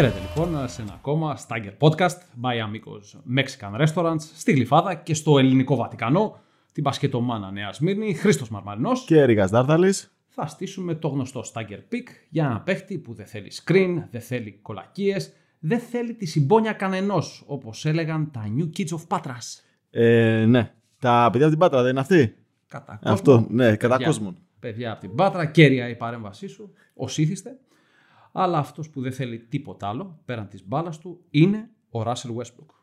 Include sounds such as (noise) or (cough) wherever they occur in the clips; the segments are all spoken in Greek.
Χαίρετε λοιπόν σε ένα ακόμα Stagger Podcast by Amigos Mexican Restaurants στη Γλυφάδα και στο ελληνικό Βατικανό, την Πασκετομάνα Νέας Σμύρνη, Χρήστος Μαρμαρινός. Και Ρίγα Δάρδαλης. Θα στήσουμε το γνωστό Stagger Pick για ένα παίχτη που δεν θέλει screen, δεν θέλει κολακίες, δεν θέλει τη συμπόνια κανενός, όπως έλεγαν τα New Kids of Patras. Ε, ναι. Τα παιδιά από την Πάτρα δεν είναι αυτοί; Κατά Αυτό, ναι, κατά Παιδιά. κόσμον. Παιδιά από την Πάτρα, κέρια η παρέμβασή σου, ως ήθιστε. Αλλά αυτός που δεν θέλει τίποτα άλλο, πέραν της μπάλας του, είναι ο Russell Westbrook.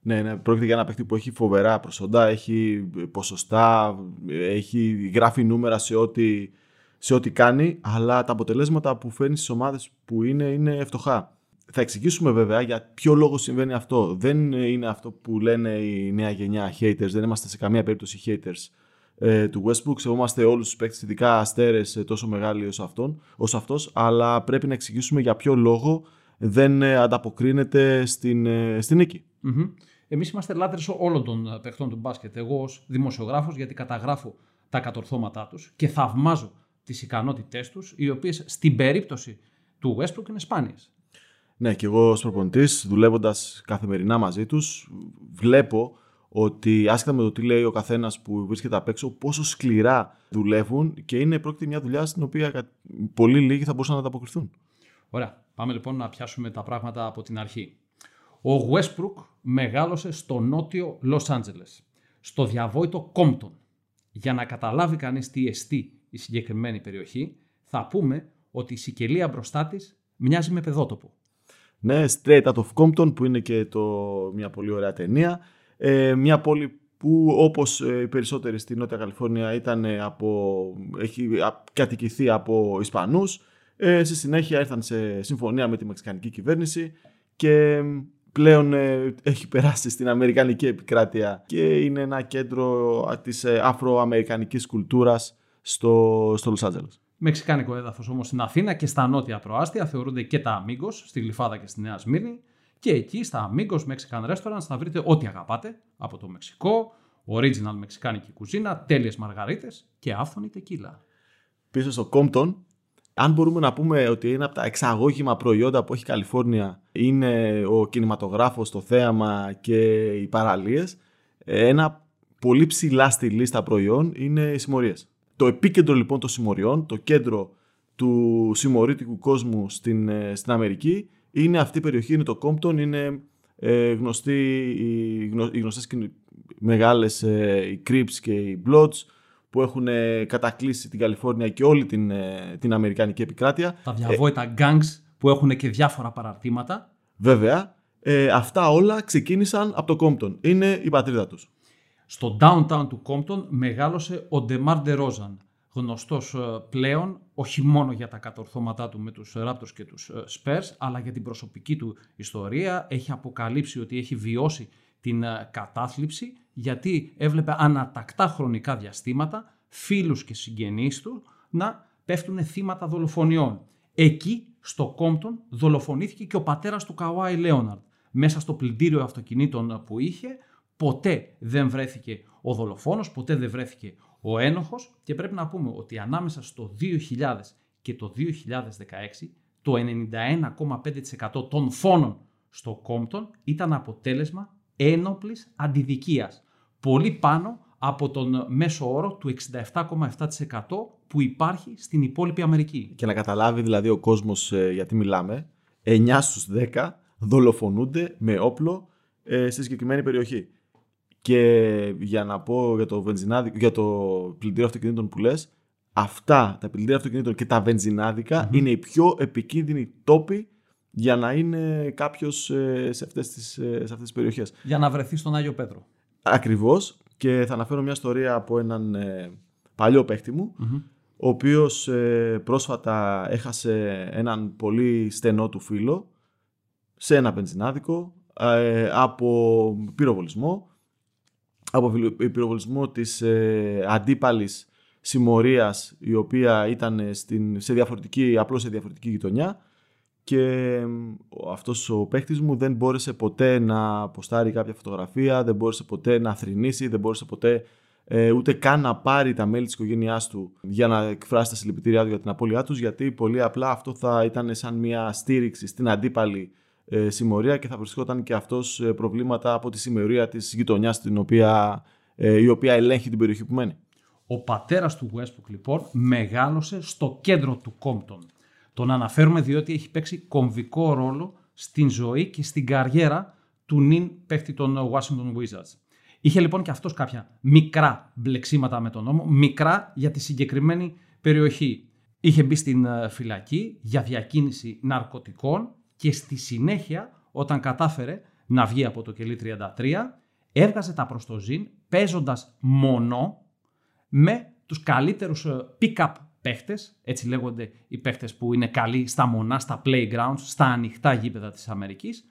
Ναι, ναι, πρόκειται για ένα παίκτη που έχει φοβερά προσόντα, έχει ποσοστά, έχει, γράφει νούμερα σε ό,τι, σε ό,τι κάνει, αλλά τα αποτελέσματα που φέρνει στις ομάδες που είναι, είναι φτωχά. Θα εξηγήσουμε βέβαια για ποιο λόγο συμβαίνει αυτό. Δεν είναι αυτό που λένε η νέα γενιά haters, δεν είμαστε σε καμία περίπτωση haters ε, του Westbrook. Σεβόμαστε όλους τους παίκτες, ειδικά αστέρες ε, τόσο μεγάλοι ως, αυτόν, ως αυτός, αλλά πρέπει να εξηγήσουμε για ποιο λόγο δεν ε, ανταποκρίνεται στην, ε, στην νίκη. mm Εμείς είμαστε λάτρες όλων των ε, παιχτών του μπάσκετ. Εγώ ως δημοσιογράφος γιατί καταγράφω τα κατορθώματά τους και θαυμάζω τις ικανότητές τους, οι οποίες στην περίπτωση του Westbrook είναι σπάνιες. Ναι, και εγώ ως προπονητής, δουλεύοντας καθημερινά μαζί τους, βλέπω ότι άσχετα με το τι λέει ο καθένας που βρίσκεται απ' έξω, πόσο σκληρά δουλεύουν και είναι πρόκειται μια δουλειά στην οποία κα- πολύ λίγοι θα μπορούσαν να ανταποκριθούν. Ωραία, πάμε λοιπόν να πιάσουμε τα πράγματα από την αρχή. Ο Westbrook μεγάλωσε στο νότιο Λος Άντζελες, στο διαβόητο Κόμπτον. Για να καταλάβει κανείς τι εστί η συγκεκριμένη περιοχή, θα πούμε ότι η Σικελία μπροστά της μοιάζει με παιδότοπο. Ναι, Straight Out of Compton που είναι και το, μια πολύ ωραία ταινία. Ε, μια πόλη που όπως ε, οι περισσότεροι στη Νότια Καλιφόρνια ήταν ε, από, έχει α, κατοικηθεί από Ισπανούς. Ε, στη συνέχεια ήρθαν σε συμφωνία με τη μεξικανική κυβέρνηση και πλέον ε, έχει περάσει στην Αμερικανική επικράτεια και είναι ένα κέντρο α, της ε, αφροαμερικανικής κουλτούρας στο, στο Λος Άντζελες. Μεξικάνικο έδαφος όμως στην Αθήνα και στα νότια προάστια θεωρούνται και τα Amigos στη Γλυφάδα και στη Νέα Σμύρνη. Και εκεί στα Amigos Mexican Restaurants θα βρείτε ό,τι αγαπάτε από το Μεξικό, original μεξικάνικη κουζίνα, τέλειες μαργαρίτες και άφθονη τεκίλα. πίσω στο Compton, αν μπορούμε να πούμε ότι είναι από τα εξαγώγημα προϊόντα που έχει η Καλιφόρνια είναι ο κινηματογράφος, το θέαμα και οι παραλίες, ένα πολύ ψηλά στη λίστα προϊόν είναι οι συμμορίες. Το επίκεντρο λοιπόν των συμμοριών, το κέντρο του συμμορήτικου κόσμου στην, ε, στην Αμερική είναι αυτή η περιοχή, είναι το Compton, είναι ε, γνωστοί, οι, γνω, οι γνωστές κινη- μεγάλες ε, οι Crips και οι Bloods που έχουν ε, κατακλείσει την Καλιφόρνια και όλη την, ε, την Αμερικανική επικράτεια. Τα διαβόητα gangs που έχουν και διάφορα παραρτήματα. Βέβαια, ε, αυτά όλα ξεκίνησαν από το Compton. Είναι η πατρίδα τους. Στο downtown του Compton μεγάλωσε ο Ντεμάρ Ντερόζαν, γνωστός ε, πλέον όχι μόνο για τα κατορθώματά του με τους Raptors και τους ε, Spurs, αλλά για την προσωπική του ιστορία. Έχει αποκαλύψει ότι έχει βιώσει την ε, κατάθλιψη, γιατί έβλεπε ανατακτά χρονικά διαστήματα φίλους και συγγενείς του να πέφτουν θύματα δολοφονιών. Εκεί, στο Compton, δολοφονήθηκε και ο πατέρας του Καουάι Λέοναρντ. Μέσα στο πλυντήριο αυτοκινήτων που είχε, ποτέ δεν βρέθηκε ο δολοφόνος, ποτέ δεν βρέθηκε ο ένοχος και πρέπει να πούμε ότι ανάμεσα στο 2000 και το 2016 το 91,5% των φόνων στο Κόμπτον ήταν αποτέλεσμα ένοπλης αντιδικίας. Πολύ πάνω από τον μέσο όρο του 67,7% που υπάρχει στην υπόλοιπη Αμερική. Και να καταλάβει δηλαδή ο κόσμος ε, γιατί μιλάμε, 9 στους 10 δολοφονούνται με όπλο ε, στη συγκεκριμένη περιοχή. Και για να πω για το, βενζινάδικο, για το πλυντήριο αυτοκινήτων που λες, αυτά τα πλυντήρια αυτοκινήτων και τα βενζινάδικα είναι οι πιο επικίνδυνοι τόποι για να είναι κάποιος ε, σε, αυτές τις, ε, σε αυτές τις περιοχές. Για να βρεθεί στον Άγιο Πέτρο. Ακριβώς και θα αναφέρω μια ιστορία από έναν ε, παλιό παίχτη μου ο οποίος ε, πρόσφατα έχασε έναν πολύ στενό του φίλο σε ένα βενζινάδικο ε, από πυροβολισμό από φιλο- πυροβολισμό της ε, αντίπαλης συμμορίας η οποία ήταν στην, σε διαφορετική, απλώς σε διαφορετική γειτονιά. Και εμ, ο- αυτός ο παίχτης μου δεν μπόρεσε ποτέ να ποστάρει κάποια φωτογραφία, δεν μπόρεσε ποτέ να θρηνήσει, δεν μπόρεσε ποτέ ε, ούτε καν να πάρει τα μέλη της οικογένειάς του για να εκφράσει τα συλληπιτήριά του για την απώλειά τους, γιατί πολύ απλά αυτό θα ήταν σαν μια στήριξη στην αντίπαλη ε, συμμορία και θα προσθέτει και αυτός ε, προβλήματα από τη συμμορία της γειτονιάς την οποία, ε, η οποία ελέγχει την περιοχή που μένει. Ο πατέρας του Westbrook λοιπόν μεγάλωσε στο κέντρο του Κόμπτον. Τον αναφέρουμε διότι έχει παίξει κομβικό ρόλο στην ζωή και στην καριέρα του νυν παίχτη των Washington Wizards. Είχε λοιπόν και αυτός κάποια μικρά μπλεξίματα με τον νόμο, μικρά για τη συγκεκριμένη περιοχή. Είχε μπει στην ε, φυλακή για διακίνηση ναρκωτικών και στη συνέχεια όταν κατάφερε να βγει από το κελί 33 έβγαζε τα προστοζήν παίζοντας μονό με τους καλύτερους ε, pick-up παίχτες, έτσι λέγονται οι παίχτες που είναι καλοί στα μονά, στα playgrounds, στα ανοιχτά γήπεδα της Αμερικής.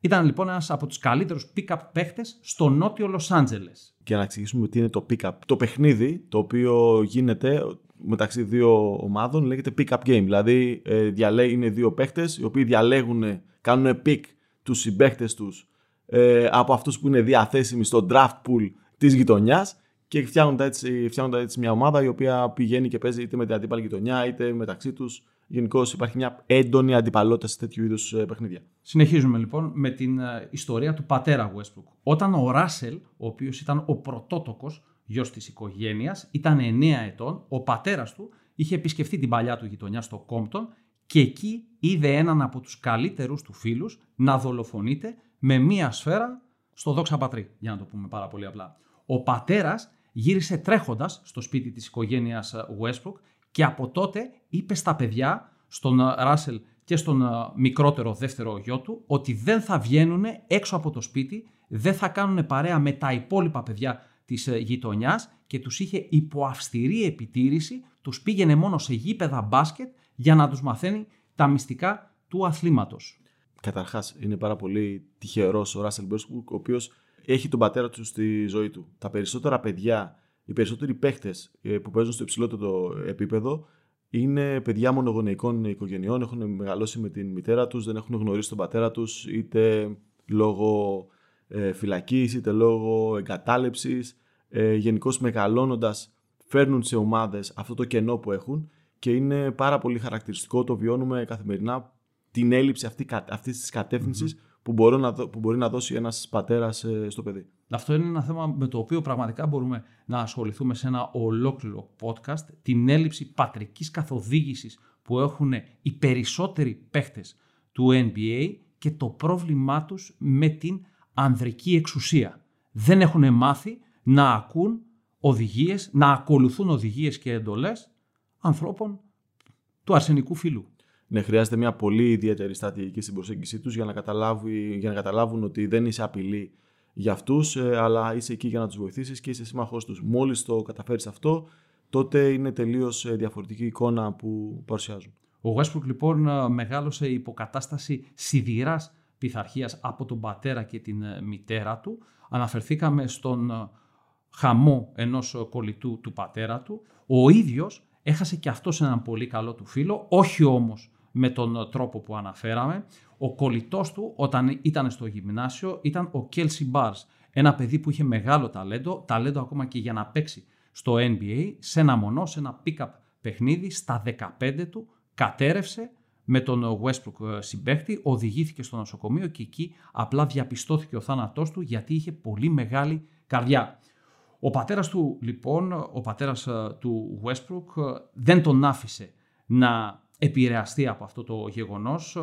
Ήταν λοιπόν ένας από τους καλύτερους pick-up παίχτες στο νότιο Λος Άντζελες. Και να εξηγήσουμε τι είναι το pick-up. Το παιχνίδι το οποίο γίνεται μεταξύ δύο ομάδων λέγεται pick-up game. Δηλαδή ε, είναι δύο παίχτες οι οποίοι διαλέγουν, κάνουν pick τους συμπαίχτες τους ε, από αυτούς που είναι διαθέσιμοι στο draft pool της γειτονιάς και φτιάχνουν έτσι, έτσι μια ομάδα η οποία πηγαίνει και παίζει είτε με την αντίπαλη γειτονιά είτε μεταξύ τους. Γενικώ υπάρχει μια έντονη αντιπαλότητα σε τέτοιου είδους ε, παιχνίδια. Συνεχίζουμε λοιπόν με την ε, ιστορία του πατέρα Westbrook. Όταν ο Ράσελ, ο οποίος ήταν ο πρωτότοκος γιος της οικογένειας, ήταν 9 ετών, ο πατέρας του είχε επισκεφτεί την παλιά του γειτονιά στο Κόμπτον και εκεί είδε έναν από τους καλύτερους του φίλους να δολοφονείται με μία σφαίρα στο δόξα πατρί, για να το πούμε πάρα πολύ απλά. Ο πατέρας γύρισε τρέχοντας στο σπίτι της οικογένειας ε, Westbrook και από τότε είπε στα παιδιά, στον Ράσελ ε, και στον ε, μικρότερο δεύτερο γιο του, ότι δεν θα βγαίνουν έξω από το σπίτι, δεν θα κάνουν παρέα με τα υπόλοιπα παιδιά της γειτονιάς και τους είχε υπό αυστηρή επιτήρηση, τους πήγαινε μόνο σε γήπεδα μπάσκετ για να τους μαθαίνει τα μυστικά του αθλήματος. Καταρχάς είναι πάρα πολύ τυχερός ο Ράσελ Μπέρσκουκ, ο οποίος έχει τον πατέρα του στη ζωή του. Τα περισσότερα παιδιά, οι περισσότεροι παίχτες ε, που παίζουν στο υψηλότερο επίπεδο είναι παιδιά μονογονεϊκών οικογενειών, έχουν μεγαλώσει με την μητέρα τους, δεν έχουν γνωρίσει τον πατέρα τους, είτε λόγω ε, φυλακής, είτε λόγω εγκατάλειψης. Ε, Γενικώς μεγαλώνοντας, φέρνουν σε ομάδες αυτό το κενό που έχουν και είναι πάρα πολύ χαρακτηριστικό, το βιώνουμε καθημερινά, την έλλειψη αυτή, αυτής της κατευθυνσης που, μπορεί να, που μπορεί να δώσει ένας πατέρας ε, στο παιδί. Αυτό είναι ένα θέμα με το οποίο πραγματικά μπορούμε να ασχοληθούμε σε ένα ολόκληρο podcast. Την έλλειψη πατρικής καθοδήγησης που έχουν οι περισσότεροι παίχτες του NBA και το πρόβλημά τους με την ανδρική εξουσία. Δεν έχουν μάθει να ακούν οδηγίες, να ακολουθούν οδηγίες και εντολές ανθρώπων του αρσενικού φύλου ναι, χρειάζεται μια πολύ ιδιαίτερη στρατηγική στην προσέγγιση τους για, να για να καταλάβουν ότι δεν είσαι απειλή για αυτούς, ε, αλλά είσαι εκεί για να τους βοηθήσεις και είσαι σύμμαχός τους. Μόλις το καταφέρεις αυτό, τότε είναι τελείως ε, διαφορετική εικόνα που παρουσιάζουν. Ο Westbrook λοιπόν ε, μεγάλωσε υποκατάσταση σιδηράς πειθαρχίας από τον πατέρα και την μητέρα του. Αναφερθήκαμε στον χαμό ενός κολλητού του πατέρα του. Ο ίδιος έχασε και αυτός έναν πολύ καλό του φίλο, όχι όμως με τον τρόπο που αναφέραμε. Ο κολλητός του όταν ήταν στο γυμνάσιο ήταν ο Kelsey Bars, ένα παιδί που είχε μεγάλο ταλέντο, ταλέντο ακόμα και για να παίξει στο NBA, σε ένα μονό, σε ένα pick-up παιχνίδι, στα 15 του, κατέρευσε με τον Westbrook ε, συμπέχτη, οδηγήθηκε στο νοσοκομείο και εκεί απλά διαπιστώθηκε ο θάνατός του γιατί είχε πολύ μεγάλη καρδιά. Ο πατέρας του λοιπόν, ο πατέρας ε, του Westbrook ε, δεν τον άφησε να επηρεαστεί από αυτό το γεγονός.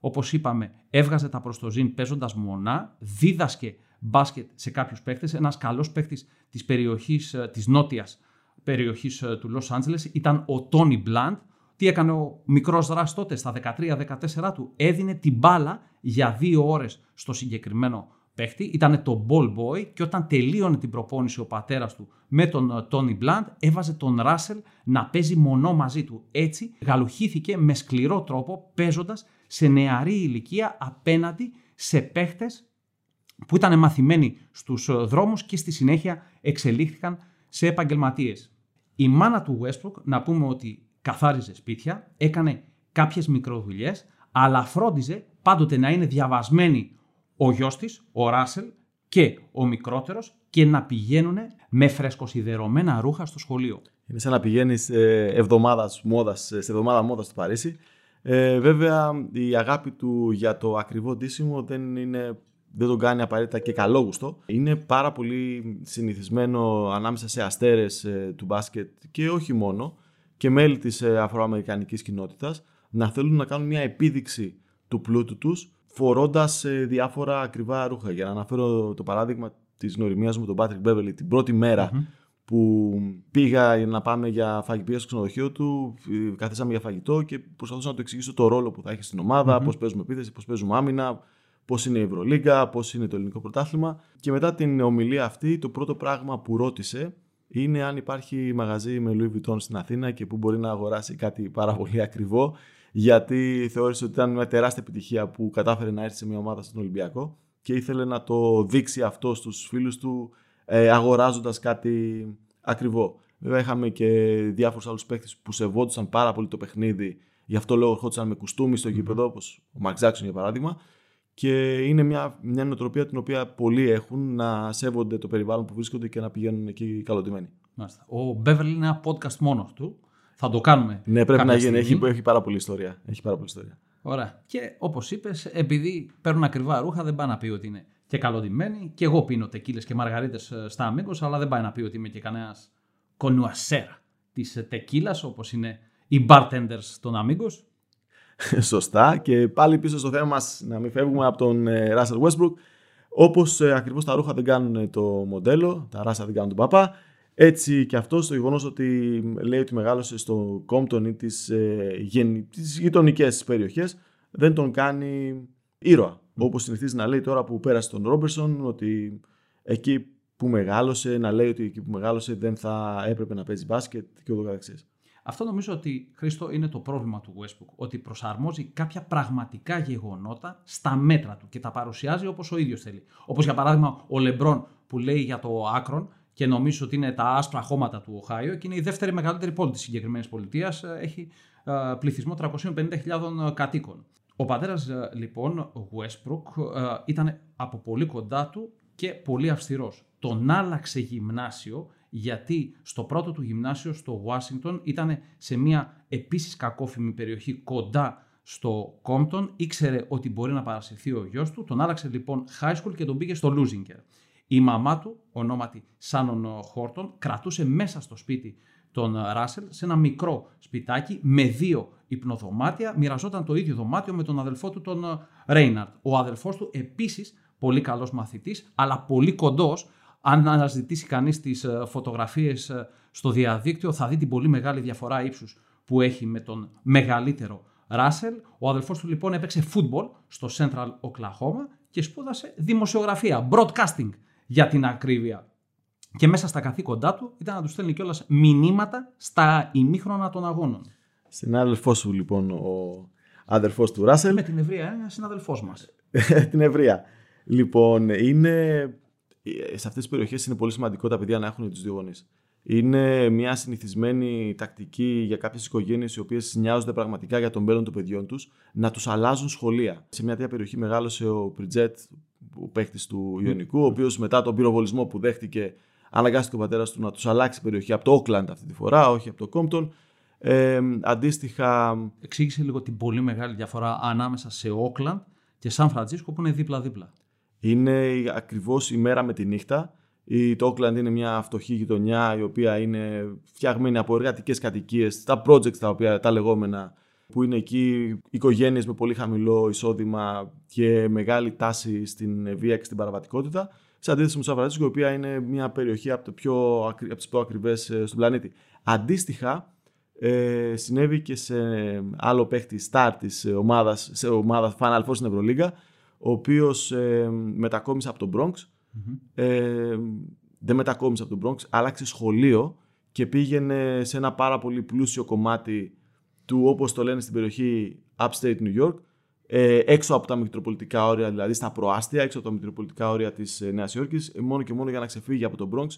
Όπως είπαμε, έβγαζε τα προστοζήν παίζοντας μονά, δίδασκε μπάσκετ σε κάποιους παίκτες. Ένας καλός παίκτης της περιοχής, ε, της νότιας περιοχής ε, του Λος Άντζελες ήταν ο Τόνι Μπλαντ. Τι έκανε ο μικρός δράσης τότε, στα 13-14 του, έδινε την μπάλα για δύο ώρες στο συγκεκριμένο παίχτη, ήταν το ball boy και όταν τελείωνε την προπόνηση ο πατέρας του με τον Τόνι Μπλαντ, έβαζε τον Ράσελ να παίζει μονό μαζί του. Έτσι γαλουχήθηκε με σκληρό τρόπο παίζοντας σε νεαρή ηλικία απέναντι σε παίχτες που ήταν μαθημένοι στους δρόμους και στη συνέχεια εξελίχθηκαν σε επαγγελματίες. Η μάνα του Westbrook, να πούμε ότι καθάριζε σπίτια, έκανε κάποιες μικροδουλειές, αλλά φρόντιζε πάντοτε να είναι διαβασμένη ο γιος της, ο Ράσελ και ο μικρότερος και να πηγαίνουν με φρεσκοσιδερωμένα ρούχα στο σχολείο. Είναι σαν να πηγαίνεις εβδομάδας μόδας, σε εβδομάδα μόδας στο Παρίσι. Ε, βέβαια, η αγάπη του για το ακριβό ντύσιμο δεν, είναι, δεν τον κάνει απαραίτητα και καλόγουστο. Είναι πάρα πολύ συνηθισμένο ανάμεσα σε αστέρες ε, του μπάσκετ και όχι μόνο και μέλη της ε, αφροαμερικανικής κοινότητας να θέλουν να κάνουν μια επίδειξη του πλούτου τους φορώντας ε, διάφορα ακριβά ρούχα. Για να αναφέρω το παράδειγμα της γνωριμίας μου τον Patrick Beverly την πρώτη που πήγα να πάμε για φαγητό στο ξενοδοχείο του, ε, καθίσαμε για φαγητό και προσπαθούσα να του εξηγήσω το ρόλο που θα έχει στην ομάδα, mm-hmm. πώς παίζουμε επίθεση, πώς παίζουμε άμυνα, πώς είναι η Ευρωλίγκα, πώς είναι το ελληνικό πρωτάθλημα. Και μετά την ομιλία αυτή, το πρώτο πράγμα που ρώτησε είναι αν υπάρχει μαγαζί με Louis Vuitton στην Αθήνα και που μπορεί να αγοράσει κάτι πάρα πολύ ακριβό, γιατί θεώρησε ότι ήταν μια τεράστια επιτυχία που κατάφερε να έρθει σε μια ομάδα στον Ολυμπιακό και ήθελε να το δείξει αυτό στους φίλους του ε, αγοράζοντας κάτι ακριβό. Βέβαια είχαμε και διάφορους άλλους παίκτες που σεβόντουσαν πάρα πολύ το παιχνίδι γι' αυτό λόγο ερχόντουσαν με κουστούμι στο γήπεδο, όπως ο Μαρκ Τζάξον για παράδειγμα. Και είναι μια, μια νοοτροπία την οποία πολλοί έχουν να σέβονται το περιβάλλον που βρίσκονται και να πηγαίνουν εκεί καλωτημένοι. Ο Μπέβερλ είναι ένα podcast μόνος του. Θα το κάνουμε. Ναι, πρέπει να γίνει. Έχει, έχει πάρα πολλή ιστορία. Έχει πάρα πολλή ιστορία. Ωραία. Και όπως είπες, επειδή παίρνουν ακριβά ρούχα, δεν πάει να πει ότι είναι και καλοντημένοι. Και εγώ πίνω τεκίλες και μαργαρίτες ε, στα αμίγκο, αλλά δεν πάει να πει ότι είμαι και κανένας κονουασέρα της ε, τεκίλας, όπως είναι οι bartenders των αμίγκο. (laughs) Σωστά. Και πάλι πίσω στο θέμα μας, να μην φεύγουμε από τον ε, Russell Westbrook. Όπως ακριβώς τα ρούχα δεν κάνουν το μοντέλο, τα ράσα δεν κάνουν τον παπά. Έτσι και αυτό το γεγονός ότι λέει ότι μεγάλωσε στο Κόμπτον ή τις ε, γειτονικές περιοχές δεν τον κάνει ήρωα. Mm. Όπως συνηθίζει να λέει τώρα που πέρασε τον Ρόμπερσον, ότι εκεί που μεγάλωσε, να λέει ότι εκεί που μεγάλωσε δεν θα έπρεπε να παίζει μπάσκετ και ούτω καθεξής. Αυτό νομίζω ότι, Χρήστο, είναι το πρόβλημα του Westbrook. Ότι προσαρμόζει κάποια πραγματικά γεγονότα στα μέτρα του και τα παρουσιάζει όπως ο ίδιος θέλει. Όπως για παράδειγμα ο Λεμπρόν που λέει για το Άκρον και νομίζω ότι είναι τα άσπρα χώματα του Οχάιο και είναι η δεύτερη μεγαλύτερη πόλη της συγκεκριμένης πολιτείας. Έχει ε, πληθυσμό 350.000 κατοίκων. Ο πατέρας ε, λοιπόν, ο Westbrook, ε, ήταν από πολύ κοντά του και πολύ αυστηρός. Τον άλλαξε γυμνάσιο γιατί στο πρώτο του γυμνάσιο στο Washington ήταν σε μια επίσης κακόφημη περιοχή κοντά στο Compton, ήξερε ότι μπορεί να παρασυρθεί ο γιος του, τον άλλαξε λοιπόν high school και τον πήγε στο Lusinger. Η μαμά του, ονόματι Σάνον Χόρτον, κρατούσε μέσα στο σπίτι τον Ράσελ σε ένα μικρό σπιτάκι με δύο υπνοδωμάτια. Μοιραζόταν το ίδιο δωμάτιο με τον αδελφό του τον Ρέιναρτ. Ο αδελφός του επίσης πολύ καλός μαθητής αλλά πολύ κοντός. Αν αναζητήσει κανείς τις ε, φωτογραφίες ε, στο διαδίκτυο θα δει την πολύ μεγάλη διαφορά ύψους που έχει με τον μεγαλύτερο Ράσελ. Ο αδελφός του λοιπόν έπαιξε φούτμπολ στο Central Oklahoma και σπούδασε δημοσιογραφία, broadcasting για την ακρίβεια. Και μέσα στα καθήκοντά του ήταν να του στέλνει κιόλας μηνύματα στα ημίχρονα των αγώνων. Συνάδελφός σου λοιπόν ο αδερφός του Ράσελ. Με την ευρεία, είναι συναδελφός μας. (laughs) την ευρεία. Λοιπόν, είναι. Σε αυτές τις περιοχές είναι πολύ σημαντικό τα παιδιά να έχουν τους δύο γονείς. Είναι μια συνηθισμένη τακτική για κάποιες οικογένειες οι οποίες νοιάζονται πραγματικά για τον μέλλον των παιδιών τους να τους αλλάζουν σχολεία. Σε μια τέτοια περιοχή μεγάλωσε ο Πριτζέτ, ο παίχτη του Ιωνικού, ο οποίος μετά τον πυροβολισμό που δέχτηκε αναγκάστηκε ο πατέρας του να τους αλλάξει περιοχή από το Όκλαντ αυτή τη φορά, όχι από το Κόμπτον. Ε, αντίστοιχα. Εξήγησε λίγο την πολύ μεγάλη διαφορά ανάμεσα σε Όκλαντ και Σαν Φραντζίσκο που είναι δίπλα-δίπλα. Είναι ακριβώς η μέρα με τη νύχτα. Η, το Όκλαντ είναι μια φτωχή γειτονιά η οποία είναι φτιαγμένη από εργατικές κατοικίες, τα projects τα οποία τα λεγόμενα που είναι εκεί οικογένειες με πολύ χαμηλό εισόδημα και μεγάλη τάση στην βία και στην παραβατικότητα σε αντίθεση με το Σαν η οποία είναι μια περιοχή από, το πιο, από τις πιο ακριβές ε, στον πλανήτη. Αντίστοιχα, ε, συνέβη και σε άλλο παίχτη star της ομάδας, σε ομάδα Final Four στην Ευρωλίγα, ο οποίος ε, μετακόμισε από τον Bronx. Ε, δεν μετακόμισε από τον Bronx, άλλαξε σχολείο και πήγαινε σε ένα πάρα πολύ πλούσιο κομμάτι του, όπως το λένε στην περιοχή Upstate New York, ε, έξω από τα μητροπολιτικά όρια, δηλαδή στα προάστια, έξω από τα μητροπολιτικά όρια της ε, Νέας Υόρκης, μόνο και μόνο για να ξεφύγει από τον Bronx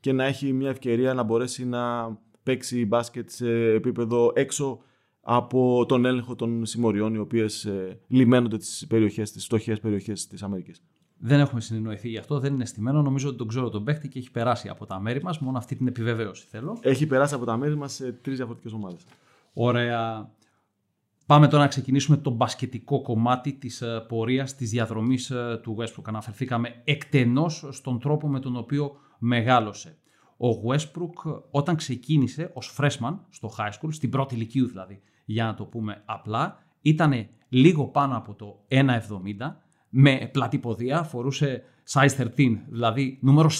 και να έχει μια ευκαιρία να μπορέσει να παίξει μπάσκετ σε επίπεδο έξω από τον έλεγχο των συμμοριών οι οποίες ε, λιμένονται τις περιοχές, τις φτωχές περιοχές της Αμερικής. Δεν έχουμε συνεννοηθεί γι' αυτό, δεν είναι στημένο. Νομίζω ότι τον ξέρω τον παίχτη και έχει περάσει από τα μέρη μας. Μόνο αυτή την επιβεβαίωση θέλω. Έχει περάσει από τα μέρη μας σε τρεις διαφορετικές ομάδες. Ωραία. Πάμε τώρα να ξεκινήσουμε το μπασκετικό κομμάτι της ε, πορείας, της διαδρομής ε, του Westbrook. Αναφερθήκαμε εκτενώς στον τρόπο με τον οποίο μεγάλωσε. Ο Westbrook όταν ξεκίνησε ως freshman στο high school, στην πρώτη ηλικίου δηλαδή, για να το πούμε απλά, ήταν λίγο πάνω από το 1,70 με πλατή ποδία, φορούσε size 13, δηλαδή νούμερο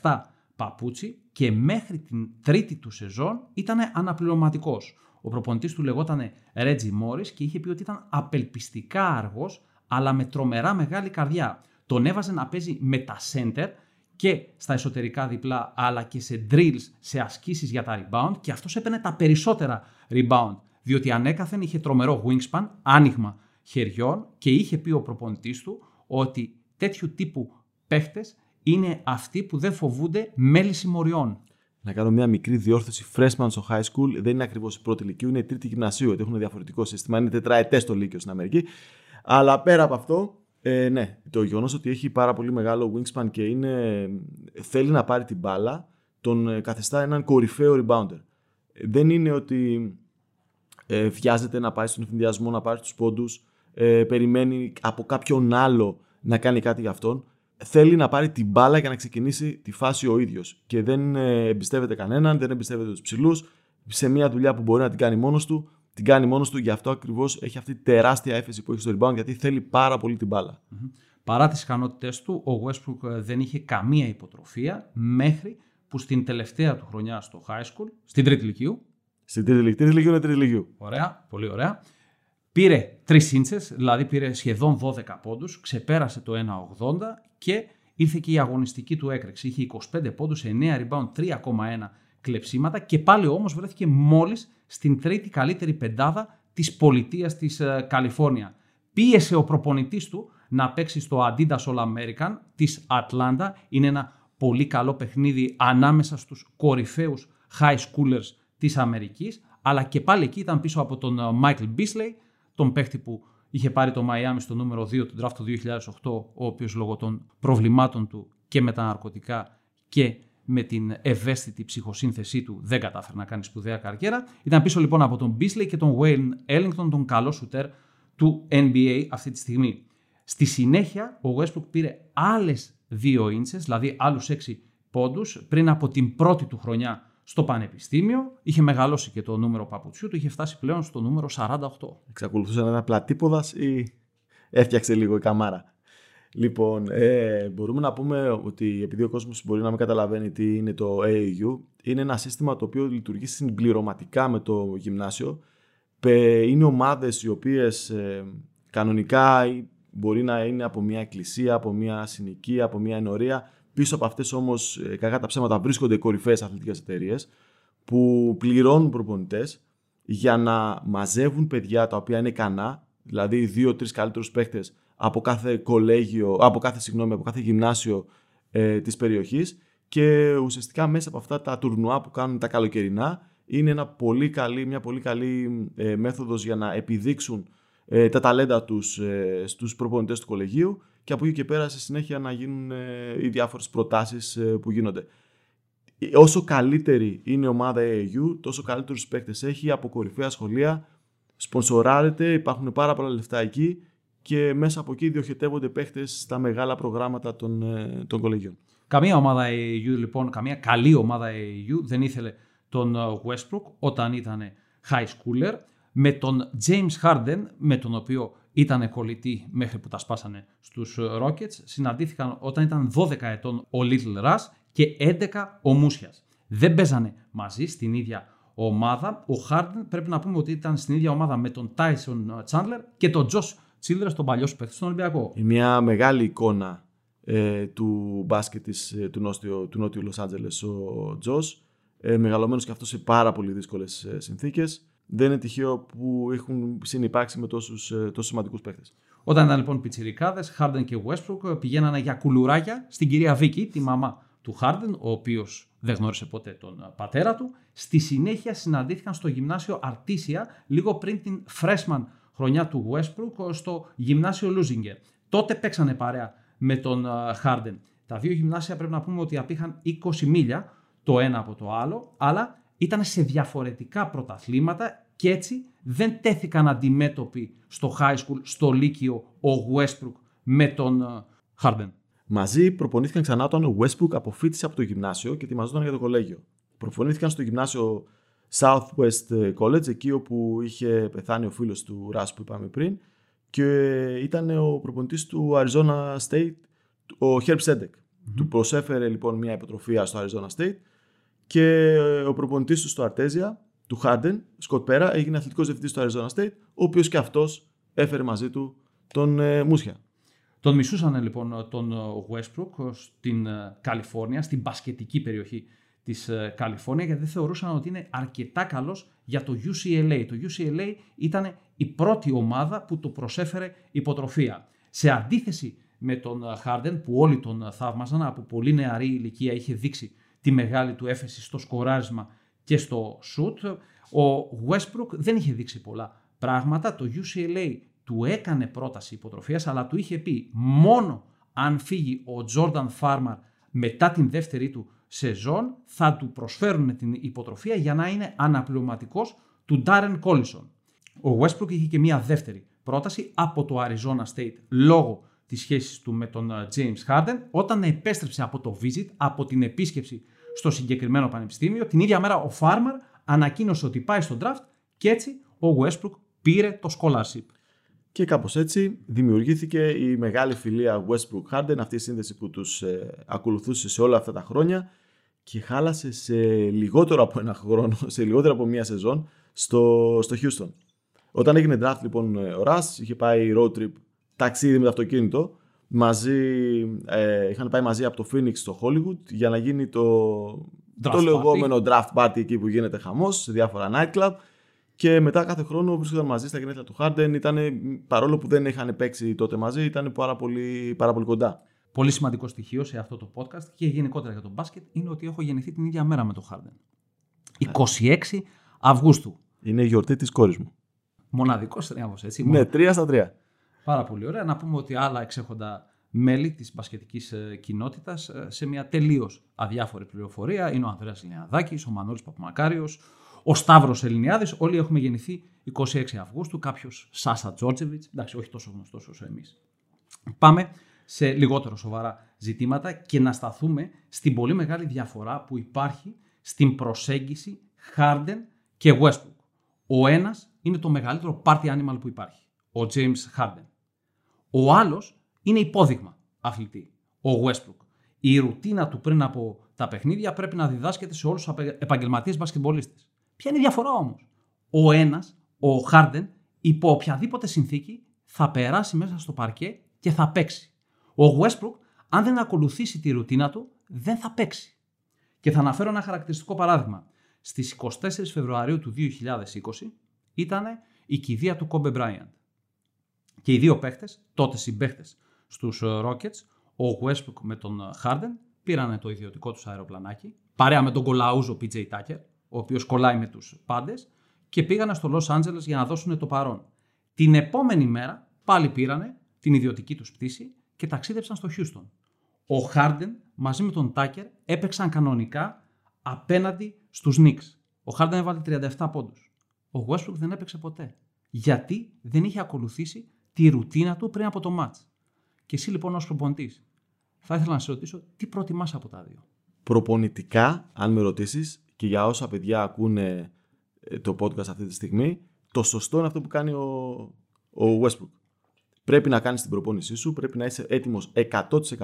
47 παπούτσι και μέχρι την τρίτη του σεζόν ήταν αναπληρωματικός. Ο προπονητής του λεγόταν Reggie Morris και είχε πει ότι ήταν απελπιστικά άργος, αλλά με τρομερά μεγάλη καρδιά. Τον έβαζε να παίζει με τα center και στα εσωτερικά διπλά, αλλά και σε drills, σε ασκήσεις για τα rebound και αυτός έπαιρνε τα περισσότερα rebound, διότι ανέκαθεν είχε τρομερό wingspan, άνοιγμα χεριών και είχε πει ο προπονητής του ότι τέτοιου τύπου παίχτες είναι αυτοί που δεν φοβούνται μέλη συμμοριών. Να κάνω μια μικρή διόρθωση. Freshman στο high school δεν είναι ακριβώς η πρώτη ηλικίου, είναι η τρίτη γυμνασίου. Γιατί έχουν διαφορετικό σύστημα. Είναι τετραετέ το λύκειο στην Αμερική. Αλλά πέρα από αυτό, ε, ναι, το γεγονός ότι έχει πάρα πολύ μεγάλο wingspan και είναι, θέλει να πάρει την μπάλα, τον ε, καθιστά έναν κορυφαίο rebounder. Δεν είναι ότι ε, βιάζεται να πάει στον εφηδιασμό, να πάρει τους πόντους, ε, περιμένει από κάποιον άλλο να κάνει κάτι για αυτόν θέλει να πάρει την μπάλα για να ξεκινήσει τη φάση ο ίδιος. Και δεν ε, εμπιστεύεται κανέναν, δεν εμπιστεύεται τους ψηλούς. Σε μια δουλειά που μπορεί να την κάνει μόνος του, την κάνει μόνος του. Γι' αυτό ακριβώς έχει αυτή τη τεράστια έφεση που έχει στο rebound, γιατί θέλει πάρα πολύ την μπάλα. Παρά τις ικανότητές του, ο Westbrook ε, δεν είχε καμία υποτροφία μέχρι που στην τελευταία του χρονιά στο high school, στην τρίτη ηλικίου. Στην τρίτη Λυκείου, τρίτη Λυκείου είναι τρίτη Λυκείου. Ωραία, πολύ ωραία. Πήρε 3 ίντσες, δηλαδή πήρε σχεδόν 12 πόντους, ξεπέρασε το 1,80 και ήρθε και η αγωνιστική του έκρηξη. Είχε 25 πόντους, 9 rebound, 3,1 κλεψίματα και πάλι όμως βρέθηκε μόλις στην τρίτη καλύτερη πεντάδα της πολιτείας της ε, Καλιφόρνια. Πίεσε ο προπονητής του να παίξει στο Adidas All American της Ατλάντα. Είναι ένα πολύ καλό παιχνίδι ανάμεσα στους κορυφαίους high schoolers της Αμερικής. Αλλά και πάλι εκεί ήταν πίσω από τον Michael Beasley, τον παίχτη που είχε πάρει το Miami στο νούμερο 2 του draft του 2008, ο οποίος λόγω των προβλημάτων του και με τα ναρκωτικά και με την ευαίσθητη ψυχοσύνθεσή του δεν κατάφερε να κάνει σπουδαία καριέρα. Ήταν πίσω λοιπόν από τον Beasley και τον Wayne Ellington, τον καλό σουτέρ του NBA αυτή τη στιγμή. Στη συνέχεια ο Westbrook πήρε άλλες δύο ίντσες, δηλαδή άλλους 6 πόντους, πριν από την πρώτη του χρονιά στο πανεπιστήμιο, είχε μεγαλώσει και το νούμερο παπουτσιού του, είχε φτάσει πλέον στο νούμερο 48. Εξακολουθούσε να είναι πλατύποδα ή έφτιαξε λίγο η καμάρα. Λοιπόν, ε, μπορούμε να πούμε ότι επειδή ο κόσμος μπορεί να μην καταλαβαίνει τι είναι το AAU, είναι ένα σύστημα το οποίο λειτουργεί συμπληρωματικά με το γυμνάσιο. Είναι ομάδες οι οποίες ε, κανονικά μπορεί να είναι από μια εκκλησία, από μια συνοικία, από μια ενορία, Πίσω από αυτές όμως, ε, κακά τα ψέματα, βρίσκονται κορυφαίες αθλητικές εταιρείες που πληρώνουν προπονητές για να μαζεύουν παιδιά τα οποία είναι ικανά, δηλαδή δύο-τρεις καλύτερους παίχτες από κάθε κολέγιο, από κάθε, συγγνώμη, από κάθε γυμνάσιο ε, της περιοχής. Και ουσιαστικά μέσα από αυτά τα τουρνουά που κάνουν τα καλοκαιρινά είναι ένα πολύ καλή, μια πολύ καλή ε, μέθοδος για να επιδείξουν ε, τα ταλέντα τους ε, στους προπονητές του κολεγίου και από εκεί και πέρα στη συνέχεια να γίνουν ε, οι διάφορες προτάσεις ε, που γίνονται. Όσο καλύτερη είναι η ομάδα AAU, τόσο καλύτερους παίκτες έχει από κορυφαία σχολεία, σπονσοράρεται, υπάρχουν πάρα πολλά λεφτά εκεί και μέσα από εκεί διοχετεύονται παίκτες στα μεγάλα προγράμματα των, ε, των κολεγιών. Καμία ομάδα AAU λοιπόν, καμία καλή ομάδα AAU δεν ήθελε τον Westbrook όταν ήταν high schooler με τον James Harden με τον οποίο ήταν κολλητοί μέχρι που τα σπάσανε στους Rockets. Συναντήθηκαν όταν ήταν 12 ετών ο Little Russ και 11 ο Μούσιας. Δεν παίζανε μαζί στην ίδια ομάδα. Ο Harden πρέπει να πούμε ότι ήταν στην ίδια ομάδα με τον Tyson Chandler και τον Josh Childress, τον παλιό σου παίχτη στον Ολυμπιακό. Μια μεγάλη εικόνα ε, του μπάσκετ της, ε, του, νότιου, του νότιου Λος Άντζελες ο Τζος. Ε, μεγαλωμένος και αυτός σε πάρα πολύ δύσκολες ε, συνθήκες δεν είναι τυχαίο που έχουν συνεπάρξει με τόσους, ε, τόσους σημαντικούς παίχτες. Όταν ήταν λοιπόν πιτσιρικάδες, Χάρντεν και Westbrook πηγαίνανε για κουλουράκια στην κυρία Βίκη, τη μαμά του Χάρντεν, ο οποίος δεν γνώρισε ποτέ τον πατέρα του. Στη συνέχεια συναντήθηκαν στο γυμνάσιο Αρτήσια, λίγο πριν την freshman χρονιά του Westbrook, στο γυμνάσιο Λούζιγκερ. Τότε παίξανε παρέα με τον Χάρντεν. Τα δύο γυμνάσια πρέπει να πούμε ότι απήχαν 20 μίλια το ένα από το άλλο, αλλά ήταν σε διαφορετικά πρωταθλήματα και έτσι δεν τέθηκαν αντιμέτωποι στο high school, στο Λύκειο, ο Westbrook με τον Harden. Μαζί προπονήθηκαν ξανά όταν ο Westbrook αποφύτησε από το γυμνάσιο και ετοιμαζόταν για το κολέγιο. Προπονήθηκαν στο γυμνάσιο Southwest College, εκεί όπου είχε πεθάνει ο φίλος του Ράς που είπαμε πριν και ήταν ο προπονητής του Arizona State, ο Herb Sedek. Του προσέφερε λοιπόν μια υποτροφία στο Arizona State και ο προπονητής του στο Αρτέζια, του Harden, Scott Πέρα, έγινε αθλητικός διευθυντής στο Arizona State, ο οποίος και αυτός έφερε μαζί του τον ε, Μούσια. Τον μισούσαν λοιπόν τον Westbrook στην ε, Καλιφόρνια, στην μπασκετική περιοχή της ε, Καλιφόρνια, γιατί δεν θεωρούσαν ότι είναι αρκετά καλός για το UCLA. Το UCLA ήταν η πρώτη ομάδα που το προσέφερε υποτροφία. Σε αντίθεση με τον Harden που όλοι τον θαύμαζαν, από πολύ νεαρή ηλικία είχε δείξει τη μεγάλη του έφεση στο σκοράρισμα και στο shoot, ο Westbrook δεν είχε δείξει πολλά πράγματα. Το UCLA του έκανε πρόταση υποτροφίας, αλλά του είχε πει μόνο αν φύγει ο Jordan Farmer μετά την δεύτερη του σεζόν, θα του προσφέρουν την υποτροφία για να είναι αναπληρωματικός του Darren Collison. Ο Westbrook είχε και μία δεύτερη πρόταση από το Arizona State λόγω τη σχέση του με τον ε, James Harden όταν επέστρεψε από το visit, από την επίσκεψη στο συγκεκριμένο πανεπιστήμιο. Την ίδια μέρα ο Farmer ανακοίνωσε ότι πάει στο draft και έτσι ο Westbrook πήρε το scholarship. Και κάπως έτσι δημιουργήθηκε η μεγάλη φιλία Westbrook-Harden, αυτή η σύνδεση που τους ε, ακολουθούσε σε όλα αυτά τα χρόνια και χάλασε σε λιγότερο από ένα χρόνο, (laughs) σε λιγότερο από μία σεζόν στο, στο Houston. Όταν έγινε draft λοιπόν ο Ρας, είχε πάει road trip ταξίδι με το αυτοκίνητο. Μαζί, ε, είχαν πάει μαζί από το Phoenix στο Hollywood για να γίνει το, draft το λεγόμενο draft party εκεί που γίνεται χαμός σε διάφορα nightclub. Και μετά κάθε χρόνο βρίσκονταν μαζί στα γενέθλια του Harden. Ήταν, παρόλο που δεν είχαν παίξει τότε μαζί, ήταν πάρα πολύ, πάρα πολύ κοντά. Πολύ σημαντικό στοιχείο σε αυτό το podcast και γενικότερα για το μπάσκετ είναι ότι έχω γεννηθεί την ίδια μέρα με τον Harden. 26 Αυγούστου. Είναι η γιορτή της κόρης μου. Μοναδικός τρίαμβο, έτσι. Ναι, τρία στα τρία. Πάρα πολύ ωραία. Να πούμε ότι άλλα εξέχοντα μέλη της μπασκετικής ε, κοινότητας ε, σε μια τελείως αδιάφορη πληροφορία είναι ο Ανδρέας Λιανδάκη, ο Μανώλης Παπαμακάριος, ο Σταύρος Ελληνιάδης. Όλοι έχουμε γεννηθεί 26 Αυγούστου. Κάποιος Σάσα Τζόρτζεβιτς. Εντάξει, όχι τόσο γνωστός όσο εμείς. Πάμε σε λιγότερο σοβαρά ζητήματα και να σταθούμε στην πολύ μεγάλη διαφορά που υπάρχει στην προσέγγιση Harden και Westbrook. Ο ένας είναι το μεγαλύτερο party animal που υπάρχει, ο James Harden. Ο άλλος είναι υπόδειγμα αθλητή, ο Westbrook. Η ρουτίνα του πριν από τα παιχνίδια πρέπει να διδάσκεται σε όλους τους επαγγελματίες μπασκετμπολίστες. Ποια είναι η διαφορά όμως; Ο ένας, ο Harden, υπό οποιαδήποτε συνθήκη θα περάσει μέσα στο παρκέ και θα παίξει. Ο Westbrook, αν δεν ακολουθήσει τη ρουτίνα του, δεν θα παίξει. Και θα αναφέρω ένα χαρακτηριστικό παράδειγμα. Στις 24 Φεβρουαρίου του 2020 ήταν η κηδεία του Kobe Bryant. Και οι δύο παίχτες, τότε συμπαίχτες στους ε, Rockets, ο Westbrook με τον ε, Harden, πήραν το ιδιωτικό τους αεροπλανάκι, παρέα με τον κολαούζο PJ Tucker, ο οποίος κολλάει με τους πάντες, και πήγανε στο Los Angeles για να δώσουν το παρόν. Την επόμενη μέρα πάλι πήρανε την ιδιωτική τους πτήση και ταξίδεψαν στο Houston. Ο Harden μαζί με τον Tucker έπαιξαν κανονικά απέναντι στους Knicks. Ο Harden έβαλε 37 πόντους. Ο Westbrook δεν έπαιξε ποτέ. Γιατί δεν είχε ακολουθήσει τη ρουτίνα του πριν από το match. Και εσύ λοιπόν ως προπονητής, θα ήθελα να σε ρωτήσω τι προτιμάς από τα δύο; Προπονητικά, αν με ρωτήσεις και για όσα παιδιά ακούνε ε, το podcast αυτή τη στιγμή, το σωστό είναι αυτό που κάνει ο, ο Westbrook. Πρέπει να κάνεις την προπόνησή σου, πρέπει να είσαι έτοιμος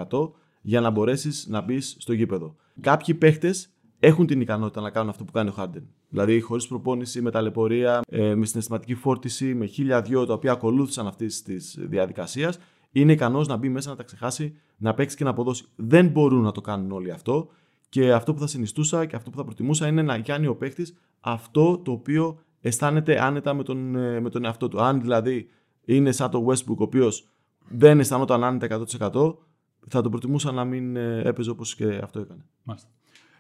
100% για να μπορέσεις να μπεις στο γήπεδο. Κάποιοι παίχτες έχουν την ικανότητα να κάνουν αυτό που κάνει ο Harden. Δηλαδή, χωρίς προπόνηση, με ταλαιπωρία, ε, με συναισθηματική φόρτιση, με χίλια δυο τα οποία ακολούθησαν αυτής της διαδικασίας, είναι ικανός να μπει μέσα, να τα ξεχάσει, να παίξει και να αποδώσει. Δεν μπορούν να το κάνουν όλοι αυτό. Και αυτό που θα συνιστούσα και αυτό που θα προτιμούσα είναι να κάνει ο παίχτη αυτό το οποίο αισθάνεται άνετα με τον, ε, με τον εαυτό του. Αν δηλαδή είναι σαν το Westbrook, ο οποίος δεν αισθανόταν άνετα 100%, θα το προτιμούσα να μην ε, έπαιζε όπως και αυτό έκανε. Μάλιστα.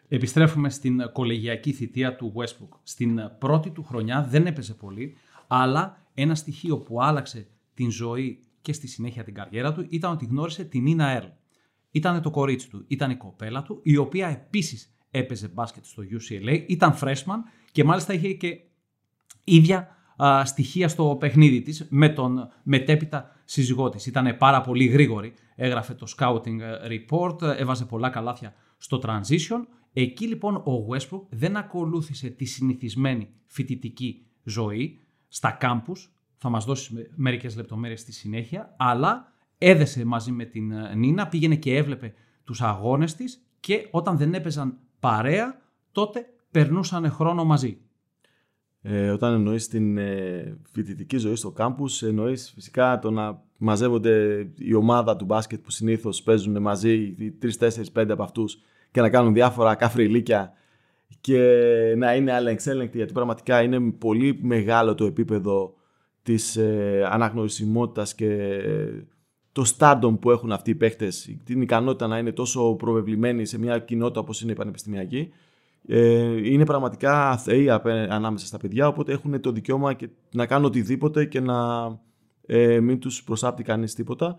Επιστρέφουμε στην κολεγιακή θητεία του Westbrook. Στην πρώτη του χρονιά δεν έπαιζε πολύ, αλλά ένα στοιχείο που άλλαξε την ζωή και στη συνέχεια την καριέρα του ήταν ότι γνώρισε την Νίνα Έρλ. Ήταν το κορίτσι του, ήταν η κοπέλα του, η οποία επίσης έπαιζε μπάσκετ στο UCLA, ήταν freshman και μάλιστα είχε και ίδια α, στοιχεία στο παιχνίδι της με τον μετέπειτα σύζυγό της. Ήταν πάρα πολύ γρήγορη, έγραφε το scouting report, έβαζε πολλά καλάθια στο transition. Εκεί λοιπόν ο Westbrook δεν ακολούθησε τη συνηθισμένη φοιτητική ζωή στα κάμπους, θα μας δώσει μερικές λεπτομέρειες στη συνέχεια, αλλά έδεσε μαζί με την Νίνα, πήγαινε και έβλεπε τους αγώνες της και όταν δεν έπαιζαν παρέα, τότε περνούσαν χρόνο μαζί. Ε, όταν εννοείς την ε, φοιτητική ζωή στο κάμπους, εννοείς φυσικά το να μαζεύονται η ομάδα του μπάσκετ που συνήθως παίζουν μαζί, οι 3, 4, 5 από αυτούς και να κάνουν διάφορα καφριλίκια και να είναι εξέλεγκτοι, γιατί πραγματικά είναι πολύ μεγάλο το επίπεδο της ε, αναγνωρισιμότητας και το στάντομ που έχουν αυτοί οι παίχτες, την ικανότητα να είναι τόσο προβεβλημένοι σε μια κοινότητα όπως είναι η πανεπιστημιακή, ε, είναι πραγματικά θεοί ανάμεσα στα παιδιά, οπότε έχουν το δικαίωμα και να κάνουν οτιδήποτε και να ε, μην τους προσάπτει κανείς τίποτα.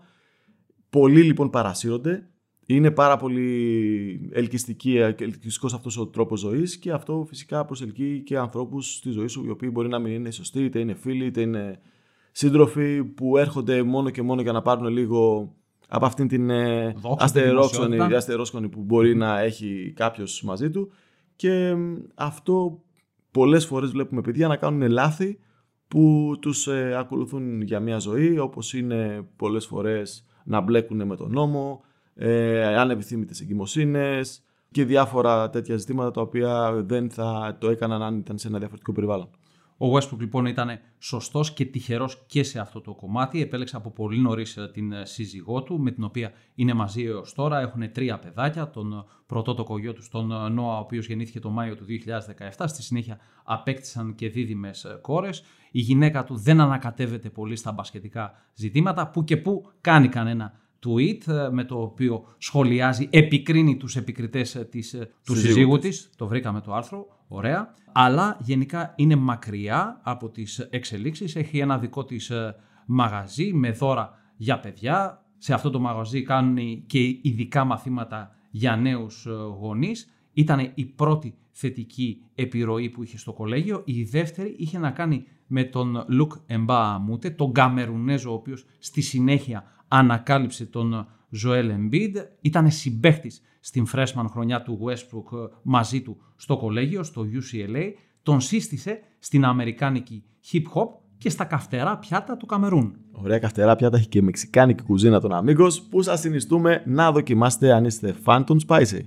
Πολλοί λοιπόν παρασύρονται. Είναι πάρα πολύ ελκυστική, ελκυστικός αυτός ο τρόπος ζωής και αυτό φυσικά προσελκύει και ανθρώπους στη ζωή σου οι οποίοι μπορεί να μην είναι σωστοί, είτε είναι φίλοι, είτε είναι σύντροφοι που έρχονται μόνο και μόνο για να πάρουν λίγο από αυτήν την ε, αστερόσκονη που μπορεί να έχει κάποιος μαζί του. Και αυτό πολλές φορές βλέπουμε παιδιά να κάνουν λάθη που τους ε, ακολουθούν για μια ζωή όπως είναι πολλές φορές να μπλέκουν με τον νόμο, ε, ανεπιθύμητες εγκυμοσύνες και διάφορα τέτοια ζητήματα τα οποία δεν θα το έκαναν αν ήταν σε ένα διαφορετικό περιβάλλον. Ο Westbrook λοιπόν ήταν σωστός και τυχερός και σε αυτό το κομμάτι. Επέλεξε από πολύ νωρίς ε, την ε, σύζυγό του, με την οποία είναι μαζί έως τώρα. Έχουν τρία παιδάκια. Τον ε, πρωτότοκο γιο τους, τον Νόα, ο οποίος γεννήθηκε το Μάιο του 2017. Στη συνέχεια απέκτησαν και δίδυμες κόρες. Η γυναίκα του δεν ανακατεύεται πολύ στα μπασκετικά ζητήματα, που και που κάνει κανένα tweet με το οποίο σχολιάζει, επικρίνει τους επικριτές της, του συζύγου της. Το βρήκαμε το άρθρο, ωραία. Αλλά γενικά είναι μακριά από τις εξελίξεις. Έχει ένα δικό της μαγαζί με δώρα για παιδιά. Σε αυτό το μαγαζί κάνουν και ειδικά μαθήματα για νέους γονείς. Ήταν η πρώτη θετική επιρροή που είχε στο κολέγιο. Η δεύτερη είχε να κάνει με τον Λουκ Εμπά τον Καμερουνέζο, ο οποίος στη συνέχεια ανακάλυψε τον Ζωέλ Embiid. Ήταν συμπαίχτης στην freshman χρονιά του Westbrook ε, μαζί του στο κολέγιο, στο UCLA. Τον σύστησε στην αμερικάνικη hip hop και στα καυτερά πιάτα του Καμερούν. Ωραία καυτερά πιάτα έχει και μεξικάνικη κουζίνα των Amigos που σας συνιστούμε να δοκιμάσετε αν είστε fan των Spicy.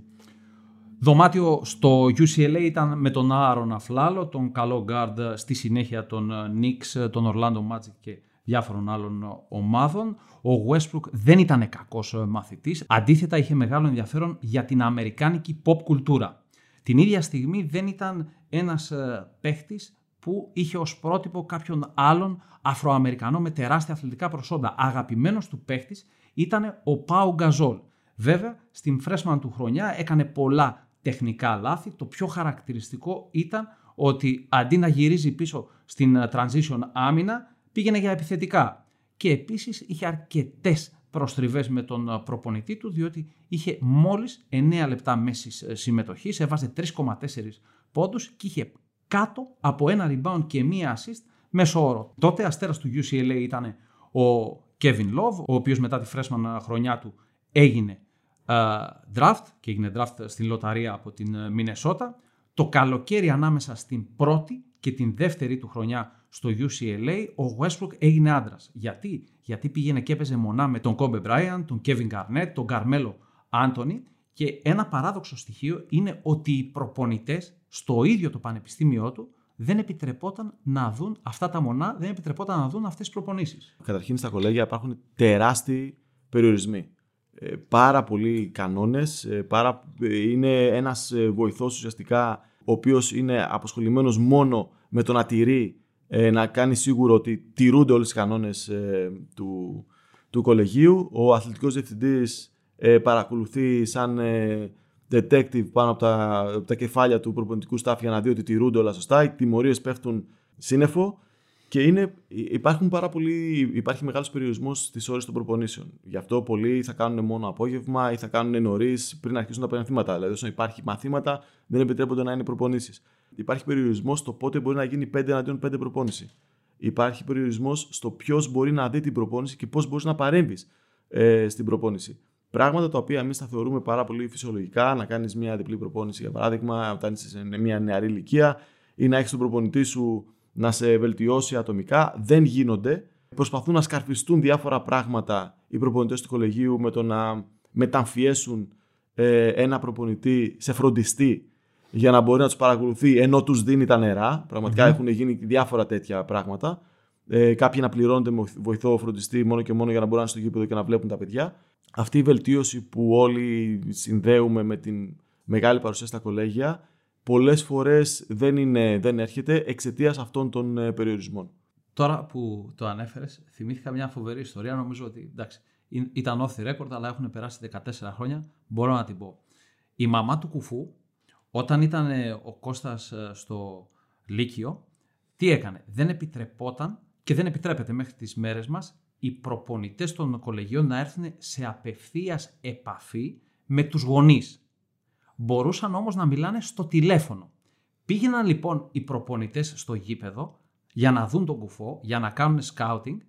Δωμάτιο στο UCLA ήταν με τον Άρον Αφλάλο, τον καλό guard στη συνέχεια των Knicks, τον Orlando Magic και διάφορων άλλων ομάδων. Ο Westbrook δεν ήταν κακός μαθητής, αντίθετα είχε μεγάλο ενδιαφέρον για την αμερικάνικη pop κουλτούρα. Την ίδια στιγμή δεν ήταν ένας ε, παίχτης που είχε ως πρότυπο κάποιον άλλον Αφροαμερικανό με τεράστια αθλητικά προσόντα. Αγαπημένος του παίχτης ήταν ο Πάου Γκαζόλ. Βέβαια, στην freshman του χρονιά έκανε πολλά τεχνικά λάθη. Το πιο χαρακτηριστικό ήταν ότι αντί να γυρίζει πίσω στην ε, transition άμυνα, πήγαινε για επιθετικά. Και επίσης είχε αρκετές προστριβές με τον ε, προπονητή του, διότι είχε μόλις 9 λεπτά μέσης ε, συμμετοχής, έβαζε 3,4 πόντους και είχε κάτω από ένα rebound και μία assist μέσω όρο. Τότε αστέρας του UCLA ήταν ο Kevin Love, ο οποίος μετά τη freshman χρονιά του έγινε uh, draft και έγινε draft στην λοταρία από την Μινεσότα. Το καλοκαίρι ανάμεσα στην πρώτη και την δεύτερη του χρονιά στο UCLA, ο Westbrook έγινε άντρας. Γιατί; Γιατί πήγαινε και έπαιζε μονά με τον Kobe Bryant, τον Kevin Garnett, τον Carmelo Anthony και ένα παράδοξο στοιχείο είναι ότι οι προπονητές στο ίδιο το πανεπιστήμιό του δεν επιτρεπόταν να δουν αυτά τα μονά, δεν επιτρεπόταν να δουν αυτές τις προπονήσεις. Καταρχήν στα κολέγια υπάρχουν τεράστιοι περιορισμοί. Ε, πάρα πολλοί κανόνες, ε, πάρα, ε, είναι ένας βοηθός ουσιαστικά ο οποίος είναι αποσχολημένος μόνο με το να τηρεί, να κάνει σίγουρο ότι τηρούνται όλες οι κανόνες του, του κολεγίου. Ο αθλητικός διευθυντής παρακολουθεί σαν detective πάνω από τα, από τα κεφάλια του προπονητικού staff για να δει ότι τηρούνται όλα σωστά. Οι τιμωρίες πέφτουν σύννεφο Και είναι, υπάρχουν πάρα πολλοί, υπάρχει μεγάλος περιορισμός στις ώρες των προπονήσεων. Γι' αυτό πολλοί θα κάνουν μόνο απόγευμα ή θα κάνουν νωρίς πριν αρχίσουν τα πανεπιστήματα. Δηλαδή, όσο υπάρχει μαθήματα, δεν επιτρέπονται να είναι προπονήσεις. Υπάρχει περιορισμός στο πότε μπορεί να γίνει 5 εναντίον 5 προπόνηση. Υπάρχει περιορισμός στο ποιος μπορεί να δει την προπόνηση και πώς μπορείς να παρέμβεις ε, στην προπόνηση. Πράγματα τα οποία εμείς τα θεωρούμε πάρα πολύ φυσιολογικά, να κάνεις μια διπλή προπόνηση για παράδειγμα, όταν είσαι σε μια νεαρή ηλικία ή να έχεις τον προπονητή σου να σε βελτιώσει ατομικά, δεν γίνονται. Προσπαθούν να σκαρφιστούν διάφορα πράγματα οι προπονητές του κολεγίου με το να μεταμφιέσουν ε, ένα προπονητή σε φροντιστή για να μπορεί να τους παρακολουθεί ενώ τους δίνει τα νερά. έχουν γίνει διάφορα τέτοια πράγματα. Ε, κάποιοι να πληρώνονται με βοηθό φροντιστή μόνο και μόνο για να μπορούν να στο γήπεδο και να βλέπουν τα παιδιά. Αυτή η βελτίωση που όλοι συνδέουμε με την μεγάλη παρουσία στα κολέγια Πολλές φορές δεν, είναι, δεν έρχεται εξαιτίας αυτών των ε, περιορισμών. Τώρα που το ανέφερες, θυμήθηκα μια φοβερή ιστορία. Νομίζω ότι εντάξει, ήταν off the record, αλλά έχουν περάσει 14 χρόνια. Μπορώ να την πω. Η μαμά του Κουφού, όταν ήταν ε, ο Κώστας ε, στο Λύκειο, τι έκανε; Δεν επιτρεπόταν και δεν επιτρέπεται μέχρι τις μέρες μας οι προπονητές των κολεγίων να έρθουν σε απευθείας επαφή με τους γονείς. Μπορούσαν όμως να μιλάνε στο τηλέφωνο. Πήγαιναν λοιπόν οι προπονητές στο γήπεδο για να δουν τον κουφό, για να κάνουν σκάουτινγκ,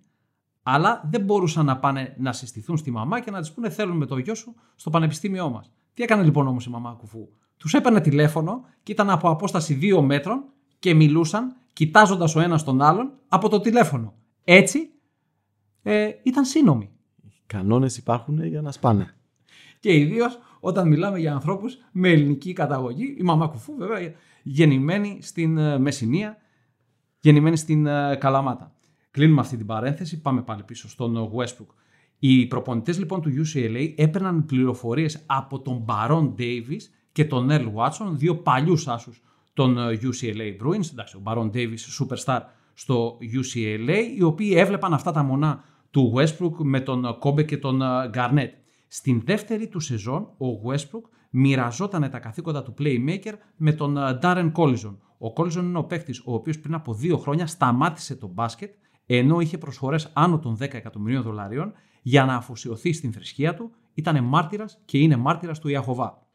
αλλά δεν μπορούσαν να πάνε να συστηθούν στη μαμά και να της πούνε θέλουμε το γιο σου στο πανεπιστήμιό μας. Τι έκανε λοιπόν όμως η μαμά κουφού; Τους έπαιρνε τηλέφωνο και ήταν από απόσταση δύο μέτρων και μιλούσαν κοιτάζοντας ο ένας τον άλλον από το τηλέφωνο. Έτσι ε, ήταν σύνομοι. Οι κανόνες υπάρχουν για να σπάνε. Και ιδίως όταν μιλάμε για ανθρώπους με ελληνική καταγωγή. Η μαμά Κουφού, βέβαια, γεννημένη στην ε, Μεσσηνία, γεννημένη στην ε, Καλαμάτα. Κλείνουμε αυτή την παρένθεση, πάμε πάλι πίσω στον ε, Westbrook. Οι προπονητές λοιπόν του UCLA έπαιρναν πληροφορίες από τον Baron Davis και τον Earl Watson, δύο παλιούς άσους των UCLA Bruins, εντάξει, ο Baron Davis superstar στο UCLA, οι οποίοι έβλεπαν αυτά τα μονά του Westbrook με τον Kobe και τον Garnett. Στην δεύτερη του σεζόν, ο Westbrook μοιραζόταν τα καθήκοντα του playmaker με τον ε, Darren Collison. Ο Collison είναι ο παίκτης ο οποίος πριν από δύο χρόνια σταμάτησε το μπάσκετ ενώ είχε προσφορές άνω των 10 εκατομμυρίων δολαρίων για να αφοσιωθεί στην θρησκεία του, ήταν μάρτυρας και είναι μάρτυρας του Ιαχοβά.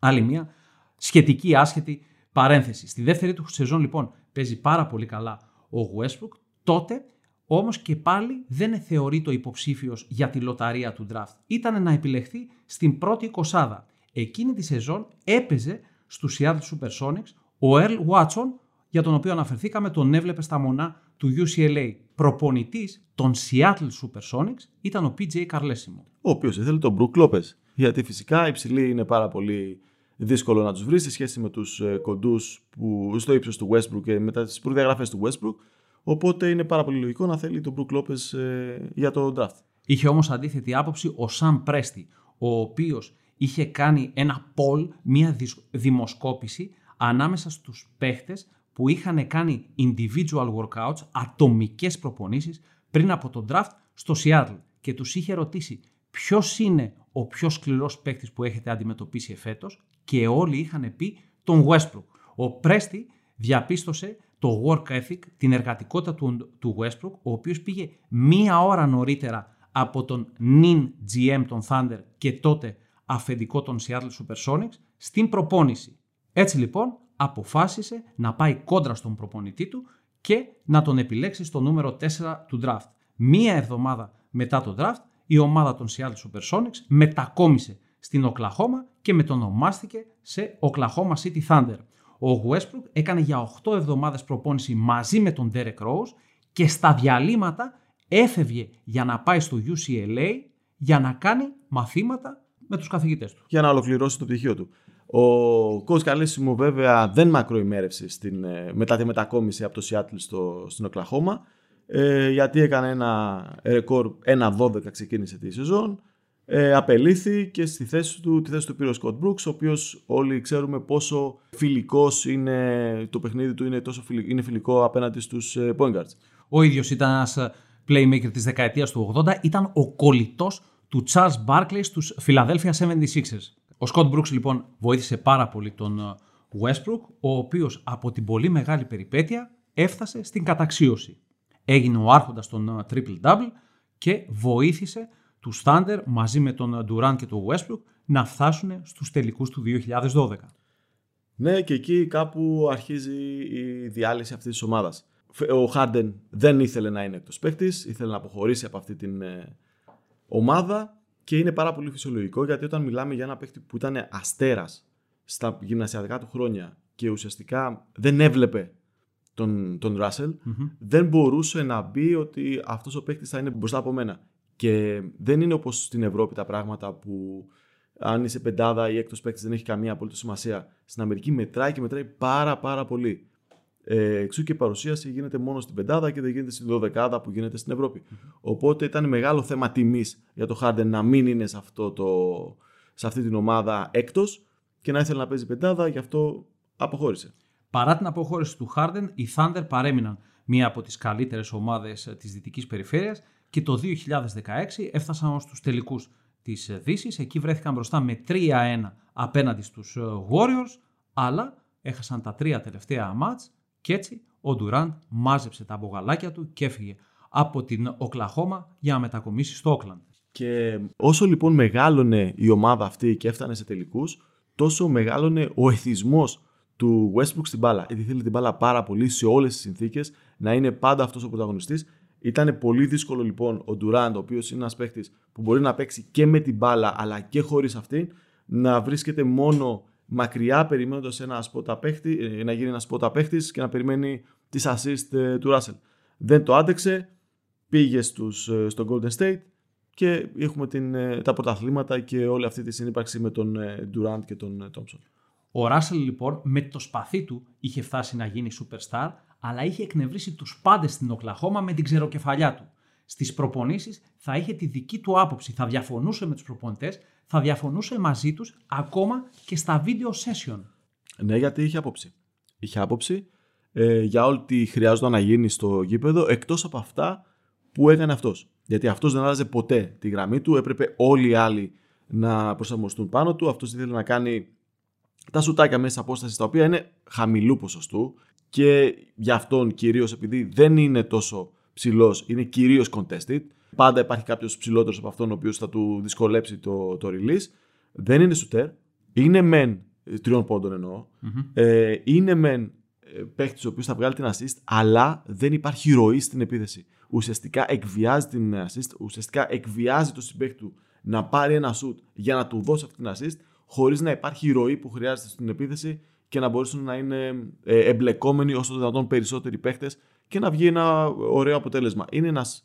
Άλλη μια σχετική άσχετη παρένθεση. Στη δεύτερη του σεζόν λοιπόν παίζει πάρα πολύ καλά ο Westbrook, τότε όμως και πάλι δεν θεωρεί το υποψήφιος για τη λοταρία του draft. Ήταν να επιλεχθεί στην πρώτη εικοσάδα. Εκείνη τη σεζόν έπαιζε στους Seattle Supersonics ο Earl Watson, για τον οποίο αναφερθήκαμε, τον έβλεπε στα μονά του UCLA. Προπονητής των Seattle Supersonics ήταν ο PJ Carlesimo. Ο οποίος ήθελε τον Brook Lopez. Γιατί φυσικά οι ψηλοί είναι πάρα πολύ δύσκολο να τους βρεις σε σχέση με τους ε, κοντούς που στο ύψος του Westbrook και με τις προδιαγραφές του Westbrook Οπότε είναι πάρα πολύ λογικό να θέλει τον Brook Lopez ε, για το draft. Είχε όμως αντίθετη άποψη ο Sam Presti, ο οποίος είχε κάνει ένα poll, μια δημοσκόπηση ανάμεσα στους παίχτες που είχαν κάνει individual workouts, ατομικές προπονήσεις πριν από τον draft στο Seattle και τους είχε ρωτήσει ποιος είναι ο πιο σκληρός παίχτης που έχετε αντιμετωπίσει εφέτος και όλοι είχαν πει τον Westbrook. Ο Πρέστη διαπίστωσε το work ethic, την εργατικότητα του, του Westbrook, ο οποίος πήγε μία ώρα νωρίτερα από τον νυν GM των Thunder και τότε αφεντικό των Seattle Supersonics στην προπόνηση. Έτσι λοιπόν αποφάσισε να πάει κόντρα στον προπονητή του και να τον επιλέξει στο νούμερο 4 του draft. Μία εβδομάδα μετά το draft η ομάδα των Seattle Supersonics μετακόμισε στην Οκλαχώμα και μετονομάστηκε σε Oklahoma City Thunder. Ο Westbrook έκανε για 8 εβδομάδες προπόνηση μαζί με τον Derek Rose και στα διαλύματα έφευγε για να πάει στο UCLA για να κάνει μαθήματα με τους καθηγητές του. Για να ολοκληρώσει το πτυχίο του. Ο coach Καλέσιμο βέβαια δεν μακροημέρευσε στην, ε, μετά τη μετακόμιση από το Seattle στο, στην Οκλαχώμα ε, γιατί έκανε ένα ρεκόρ 1-12 ξεκίνησε τη σεζόν ε, απελήθη και στη θέση του, τη θέση του πήρε ο Σκοτ Μπρούξ, ο οποίος όλοι ξέρουμε πόσο φιλικός είναι το παιχνίδι του, είναι, τόσο φιλικό, είναι φιλικό απέναντι στους ε, point guards. Ο ίδιος ήταν ένας ε, playmaker της δεκαετίας του 80, ήταν ο κολλητός του Charles Barkley στους Philadelphia 76ers. Ο Scott Brooks λοιπόν βοήθησε πάρα πολύ τον ε, Westbrook, ο οποίος από την πολύ μεγάλη περιπέτεια έφτασε στην καταξίωση. έγινε ο άρχοντας των triple-double και βοήθησε του Thunder μαζί με τον Durant και τον Westbrook να φτάσουν στους τελικούς του 2012. Ναι, και εκεί κάπου αρχίζει η διάλυση αυτής της ομάδας. Ο Harden δεν ήθελε να είναι εκτός παίκτης, ήθελε να αποχωρήσει από αυτή την ε, ομάδα και είναι πάρα πολύ φυσιολογικό γιατί όταν μιλάμε για ένα παίκτη που ήταν αστέρας στα γυμνασιατικά του χρόνια και ουσιαστικά δεν έβλεπε τον, τον Russell, δεν μπορούσε να μπει ότι αυτός ο παίκτης θα είναι μπροστά από μένα. Και δεν είναι όπως στην Ευρώπη τα πράγματα που αν είσαι πεντάδα ή έκτος παίκτης δεν έχει καμία απολύτως σημασία. Στην Αμερική μετράει και μετράει πάρα πάρα πολύ. Ε, εξού και η παρουσίαση γίνεται μόνο στην πεντάδα και δεν γίνεται στην δωδεκάδα που γίνεται στην ευρωπη Οπότε ήταν μεγάλο θέμα τιμής για το Harden να μην είναι σε, αυτό το, σε αυτή την ομάδα έκτος και να ήθελε να παίζει πεντάδα, γι' αυτό αποχώρησε. Παρά την αποχώρηση του Harden, οι Thunder παρέμειναν μία από τις καλύτερες ομάδες της δυτικής περιφέρειας και το 2016 έφτασαν στους τελικούς της Δύσης. Εκεί βρέθηκαν μπροστά με 3-1 απέναντι στους Warriors, αλλά έχασαν τα τρία τελευταία μάτς και έτσι ο Ντουράντ μάζεψε τα μπογαλάκια του και έφυγε από την Οκλαχώμα για να μετακομίσεις στο Όκλαντ. Και όσο λοιπόν μεγάλωνε η ομάδα αυτή και έφτανε σε τελικούς, τόσο μεγάλωνε ο εθισμός του Westbrook στην μπάλα. Γιατί θέλει την μπάλα πάρα πολύ σε όλες τις συνθήκες να είναι πάντα αυτός ο πρωταγωνιστής. Ήταν πολύ δύσκολο λοιπόν ο Durant, ο οποίος είναι ένας παίχτη που μπορεί να παίξει και με την μπάλα αλλά και χωρίς αυτή, να βρίσκεται μόνο μακριά περιμένοντας ένα σπότα παίχτη, ε, να γίνει ένας σπότα παίχτη και να περιμένει τις assist ε, του Russell. Δεν το άντεξε, πήγε στους, ε, στο Golden State και έχουμε την, τα πρωταθλήματα και όλη αυτή τη συνύπαρξη με τον Durant και τον Thompson. Ο Ράσελ λοιπόν με το σπαθί του είχε φτάσει να γίνει superstar, αλλά είχε εκνευρίσει τους πάντες στην Οκλαχώμα με την ξεροκεφαλιά του. Στις προπονήσεις θα είχε τη δική του άποψη, θα διαφωνούσε με τους προπονητές, θα διαφωνούσε μαζί τους ακόμα και στα video session. Ναι, γιατί είχε άποψη. Είχε άποψη ε, για ό,τι χρειάζονταν να γίνει στο γήπεδο, εκτός από αυτά που έκανε αυτός. Γιατί αυτός δεν άλλαζε ποτέ τη γραμμή του, έπρεπε όλοι οι άλλοι να προσαρμοστούν πάνω του, αυτός ήθελε να κάνει τα σουτάκια μέσα απόσταση τα οποία είναι χαμηλού ποσοστού και για αυτόν κυρίως επειδή δεν είναι τόσο ψηλός, είναι κυρίως contested. Πάντα υπάρχει κάποιος ψηλότερος από αυτόν ο οποίος θα του δυσκολέψει το, το release. Δεν είναι σουτέρ. Είναι μεν ε, τριών πόντων Ε, είναι μεν ε, παίχτης ο οποίος θα βγάλει την assist, αλλά δεν υπάρχει ροή στην επίθεση. Ουσιαστικά εκβιάζει την assist, ουσιαστικά εκβιάζει το συμπέχτη του να πάρει ένα shoot για να του δώσει αυτή την assist χωρίς να υπάρχει η ροή που χρειάζεται στην επίθεση και να μπορέσουν να είναι ε, εμπλεκόμενοι όσο το δυνατόν περισσότεροι παίχτες και να βγει ένα ωραίο αποτέλεσμα. Είναι ένας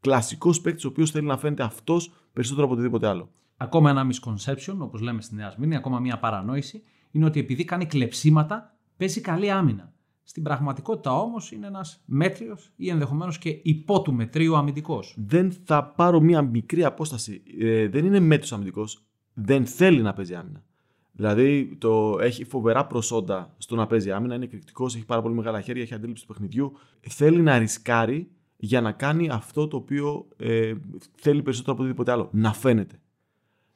κλασικός παίκτης ο οποίος θέλει να φαίνεται αυτός περισσότερο από οτιδήποτε άλλο. Ακόμα ένα misconception, όπως λέμε στη Νέα Σμήνη, ακόμα μια παρανόηση, είναι ότι επειδή κάνει κλεψίματα, παίζει καλή άμυνα. Στην πραγματικότητα όμως είναι ένας μέτριος ή ενδεχομένως και υπό του μετρίου αμυντικός. Δεν θα πάρω μια μικρή απόσταση. Ε, δεν είναι μέτριος αμυντικός δεν θέλει να παίζει άμυνα. Δηλαδή το, έχει φοβερά προσόντα στο να παίζει άμυνα, είναι εκρηκτικός, έχει πάρα πολύ μεγάλα χέρια, έχει αντίληψη του παιχνιδιού. Θέλει να ρισκάρει για να κάνει αυτό το οποίο ε, θέλει περισσότερο από οτιδήποτε άλλο. Να φαίνεται.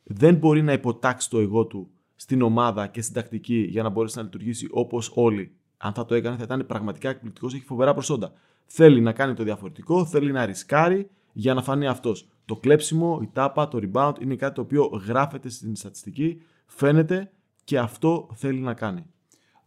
Δεν μπορεί να υποτάξει το εγώ του στην ομάδα και στην τακτική για να μπορέσει να λειτουργήσει όπως όλοι. Αν θα το έκανε, θα ήταν πραγματικά εκπληκτικός, έχει φοβερά προσόντα. Θέλει να κάνει το διαφορετικό, θέλει να ρισκάρει για να φανεί αυτός. Το κλέψιμο, η τάπα, το rebound είναι κάτι το οποίο γράφεται στην στατιστική, φαίνεται και αυτό θέλει να κάνει.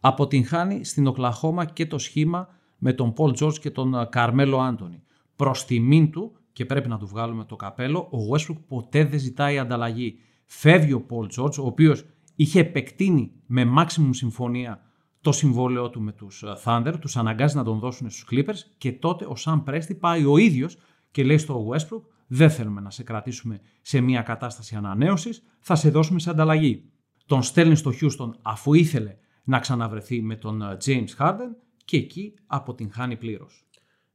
Αποτυγχάνει στην Οκλαχώμα και το σχήμα με τον Πολ Τζόρτζ και τον ε, Καρμέλο Άντωνη. Προς τιμήν του, και πρέπει να του βγάλουμε το καπέλο, ο Westbrook ποτέ δεν ζητάει ανταλλαγή. Φεύγει ο Πολ Τζόρτζ, ο οποίος είχε επεκτείνει με maximum συμφωνία το συμβόλαιό του με τους ε, Thunder, τους αναγκάζει να τον δώσουν στους Clippers και τότε ο Sam Πρέστη πάει ο ίδιος και λέει στο Westbrook δεν θέλουμε να σε κρατήσουμε σε μια κατάσταση ανανέωσης, θα σε δώσουμε σε ανταλλαγή. Τον στέλνει στο Houston αφού ήθελε να ξαναβρεθεί με τον ε, James Harden και εκεί αποτυγχάνει πλήρως.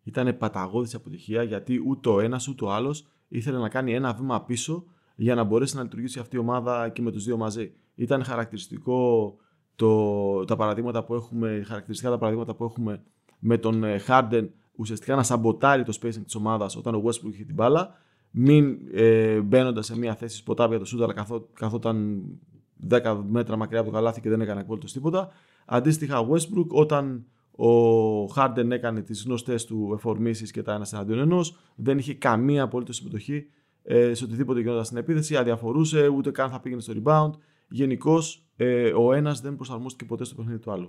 Ήταν παταγώδης αποτυχία γιατί ούτε ο ένας ούτε ο άλλος ήθελε να κάνει ένα βήμα πίσω για να μπορέσει να λειτουργήσει αυτή η ομάδα και με τους δύο μαζί. Ήταν χαρακτηριστικό το, τα παραδείγματα που έχουμε, χαρακτηριστικά τα παραδείγματα που έχουμε με τον ε, Harden ουσιαστικά να σαμποτάρει το spacing της ομάδας όταν ο Westbrook είχε την μπάλα, μην ε, μπαίνοντας σε μια θέση σποτά για το σούτ, αλλά καθό, καθόταν 10 μέτρα μακριά από το καλάθι και δεν έκανε απόλυτος τίποτα. Αντίστοιχα, ο Westbrook όταν Ο Χάρντεν έκανε τις γνωστές του εφορμήσεις και τα ένα εναντίον ενός. Δεν είχε καμία απολύτω συμμετοχή ε, σε οτιδήποτε γινόταν στην επίθεση. Αδιαφορούσε, ούτε καν θα πήγαινε στο rebound. Γενικώς ε, ο ένας δεν προσαρμόστηκε ποτέ στο παιχνίδι του άλλου.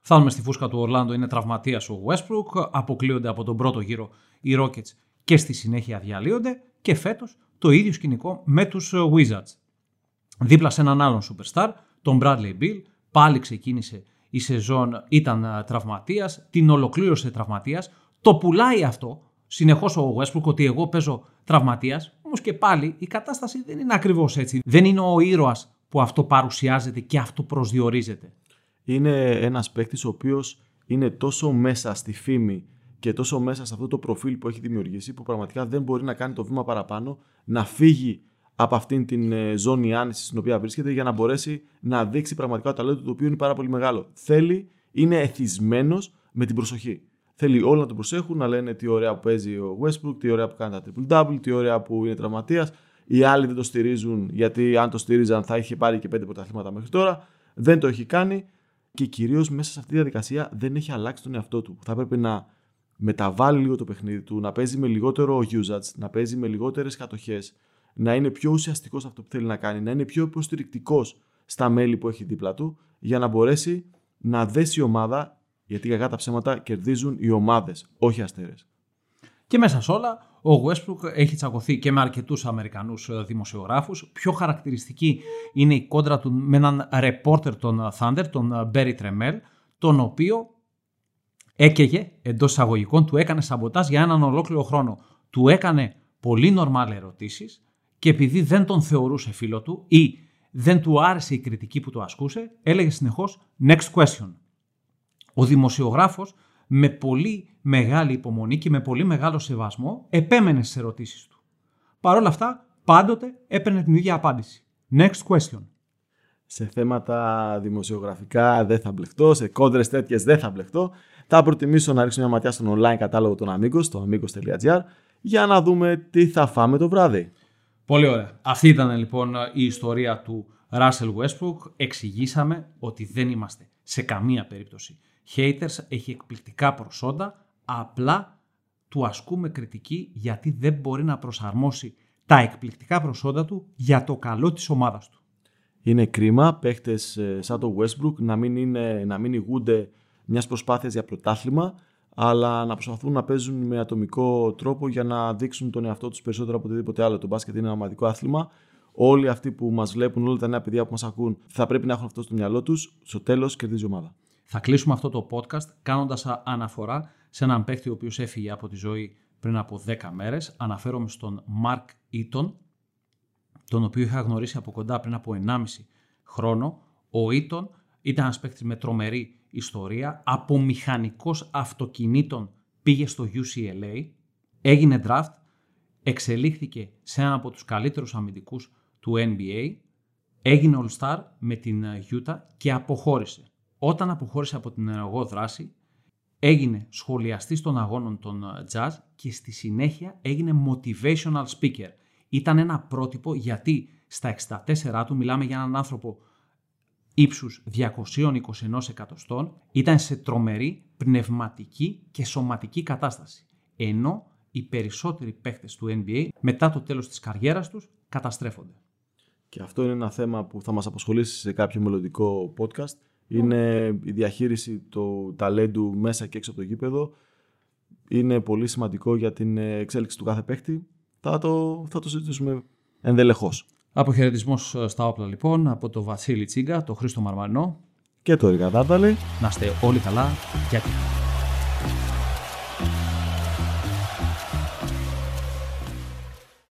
Φτάνουμε στη φούσκα του Ορλάντο, είναι τραυματίας ο Westbrook. Αποκλείονται από τον πρώτο γύρο οι Rockets και στη συνέχεια διαλύονται. Και φέτος το ίδιο σκηνικό με τους Wizards. Δίπλα σε έναν άλλον superstar, τον Bradley Bill, πάλι ξεκίνησε η σεζόν, ήταν τραυματίας, την ολοκλήρωσε τραυματίας, το πουλάει αυτό συνεχώς ο Westbrook ότι εγώ παίζω τραυματίας, όμως και πάλι η κατάσταση δεν είναι ακριβώς έτσι. Δεν είναι ο ήρωας που αυτό παρουσιάζεται και αυτό προσδιορίζεται. Είναι ένας παίκτης ο οποίος είναι τόσο μέσα στη φήμη και τόσο μέσα σε αυτό το προφίλ που έχει δημιουργήσει που πραγματικά δεν μπορεί να κάνει το βήμα παραπάνω, να φύγει από αυτήν την ε, ζώνη άνεσης στην οποία βρίσκεται για να μπορέσει να δείξει πραγματικά το ταλέντο του, το οποίο είναι πάρα πολύ μεγάλο. Θέλει, είναι εθισμένος με την προσοχή. Θέλει όλοι να τον προσέχουν, να λένε τι ωραία που παίζει ο Westbrook, τι ωραία που κάνει τα triple double, τι ωραία που είναι τραυματίας. Οι άλλοι δεν το στηρίζουν, γιατί αν το στήριζαν θα είχε πάρει και πέντε πρωταθλήματα μέχρι τώρα. Δεν το έχει κάνει και κυρίως μέσα σε αυτή τη διαδικασία δεν έχει αλλάξει τον εαυτό του. Θα έπρεπε να μεταβάλει λίγο το παιχνίδι του, να παίζει με λιγότερο usage, να παίζει με λιγότερες κατοχές, να είναι πιο ουσιαστικός αυτό που θέλει να κάνει, να είναι πιο υποστηρικτικός στα μέλη που έχει δίπλα του, για να μπορέσει να δέσει η ομάδα, γιατί κακά τα ψέματα κερδίζουν οι ομάδες, όχι αστέρες. Και μέσα σε όλα, ο Westbrook έχει τσακωθεί και με αρκετούς Αμερικανούς ε, δημοσιογράφους. Πιο χαρακτηριστική είναι η κόντρα του με έναν ρεπόρτερ των Thunder, τον ε, Barry Tremel, τον οποίο έκαιγε εντός εισαγωγικών, του έκανε σαμποτάζ για έναν ολόκληρο χρόνο. Του έκανε πολύ νορμάλ ερωτήσεις και επειδή δεν τον θεωρούσε φίλο του ή δεν του άρεσε η κριτική που του ασκούσε, έλεγε συνεχώς next question. Ο δημοσιογράφος με πολύ μεγάλη υπομονή και με πολύ μεγάλο σεβασμό επέμενε στις ερωτήσεις του. Παρ' όλα αυτά, πάντοτε έπαιρνε την ίδια απάντηση. Next question. Σε θέματα δημοσιογραφικά δεν θα μπλεχτώ, σε κόντρες τέτοιες δεν θα μπλεχτώ. Θα προτιμήσω να ρίξω μια ματιά στον online κατάλογο των Amigos, στο amigos.gr, για να δούμε τι θα φάμε το βράδυ. Πολύ ωραία. Αυτή ήταν λοιπόν η ιστορία του Russell Westbrook. Εξηγήσαμε ότι δεν είμαστε σε καμία περίπτωση haters, έχει εκπληκτικά προσόντα, απλά του ασκούμε κριτική γιατί δεν μπορεί να προσαρμόσει τα εκπληκτικά προσόντα του για το καλό της ομάδας του. Είναι κρίμα παίχτες ε, σαν το Westbrook να μην, είναι, να μην ηγούνται μιας προσπάθειας για πρωτάθλημα αλλά να προσπαθούν να παίζουν με ατομικό τρόπο για να δείξουν τον εαυτό τους περισσότερο από οτιδήποτε άλλο. Το μπάσκετ είναι ένα ομαδικό άθλημα. Όλοι αυτοί που μας βλέπουν, όλα τα νέα παιδιά που μας ακούν, θα πρέπει να έχουν αυτό στο μυαλό τους. Στο τέλος, κερδίζει η ομάδα. Θα κλείσουμε αυτό το podcast κάνοντας αναφορά σε έναν παίκτη ο οποίος έφυγε από τη ζωή πριν από 10 μέρες. Αναφέρομαι στον Mark Eaton, τον οποίο είχα γνωρίσει από κοντά πριν από 1,5 χρόνο. Ο Eaton ήταν ένας παίκτης με τρομερή ιστορία. Από μηχανικός αυτοκινήτων πήγε στο UCLA, έγινε draft, εξελίχθηκε σε ένα από τους καλύτερους αμυντικούς του NBA, έγινε All-Star με την Utah και αποχώρησε. Όταν αποχώρησε από την ενεργό δράση, έγινε σχολιαστής των αγώνων των jazz και στη συνέχεια έγινε motivational speaker. Ήταν ένα πρότυπο γιατί στα 64 του μιλάμε για έναν άνθρωπο ύψους 221 εκατοστών ήταν σε τρομερή πνευματική και σωματική κατάσταση. Ενώ οι περισσότεροι παίχτες του NBA μετά το τέλος της καριέρας τους καταστρέφονται. Και αυτό είναι ένα θέμα που θα μας απασχολήσει σε κάποιο μελλοντικό podcast. Είναι η διαχείριση του ταλέντου μέσα και έξω από το γήπεδο. Είναι πολύ σημαντικό για την εξέλιξη του κάθε παίχτη. Θα το, θα το συζητήσουμε ενδελεχώς. Αποχαιρετισμός ε, στα όπλα λοιπόν από το Βασίλη Τσίγκα, το Χρήστο Μαρμανό. Και το Ρικα Να είστε όλοι καλά. Και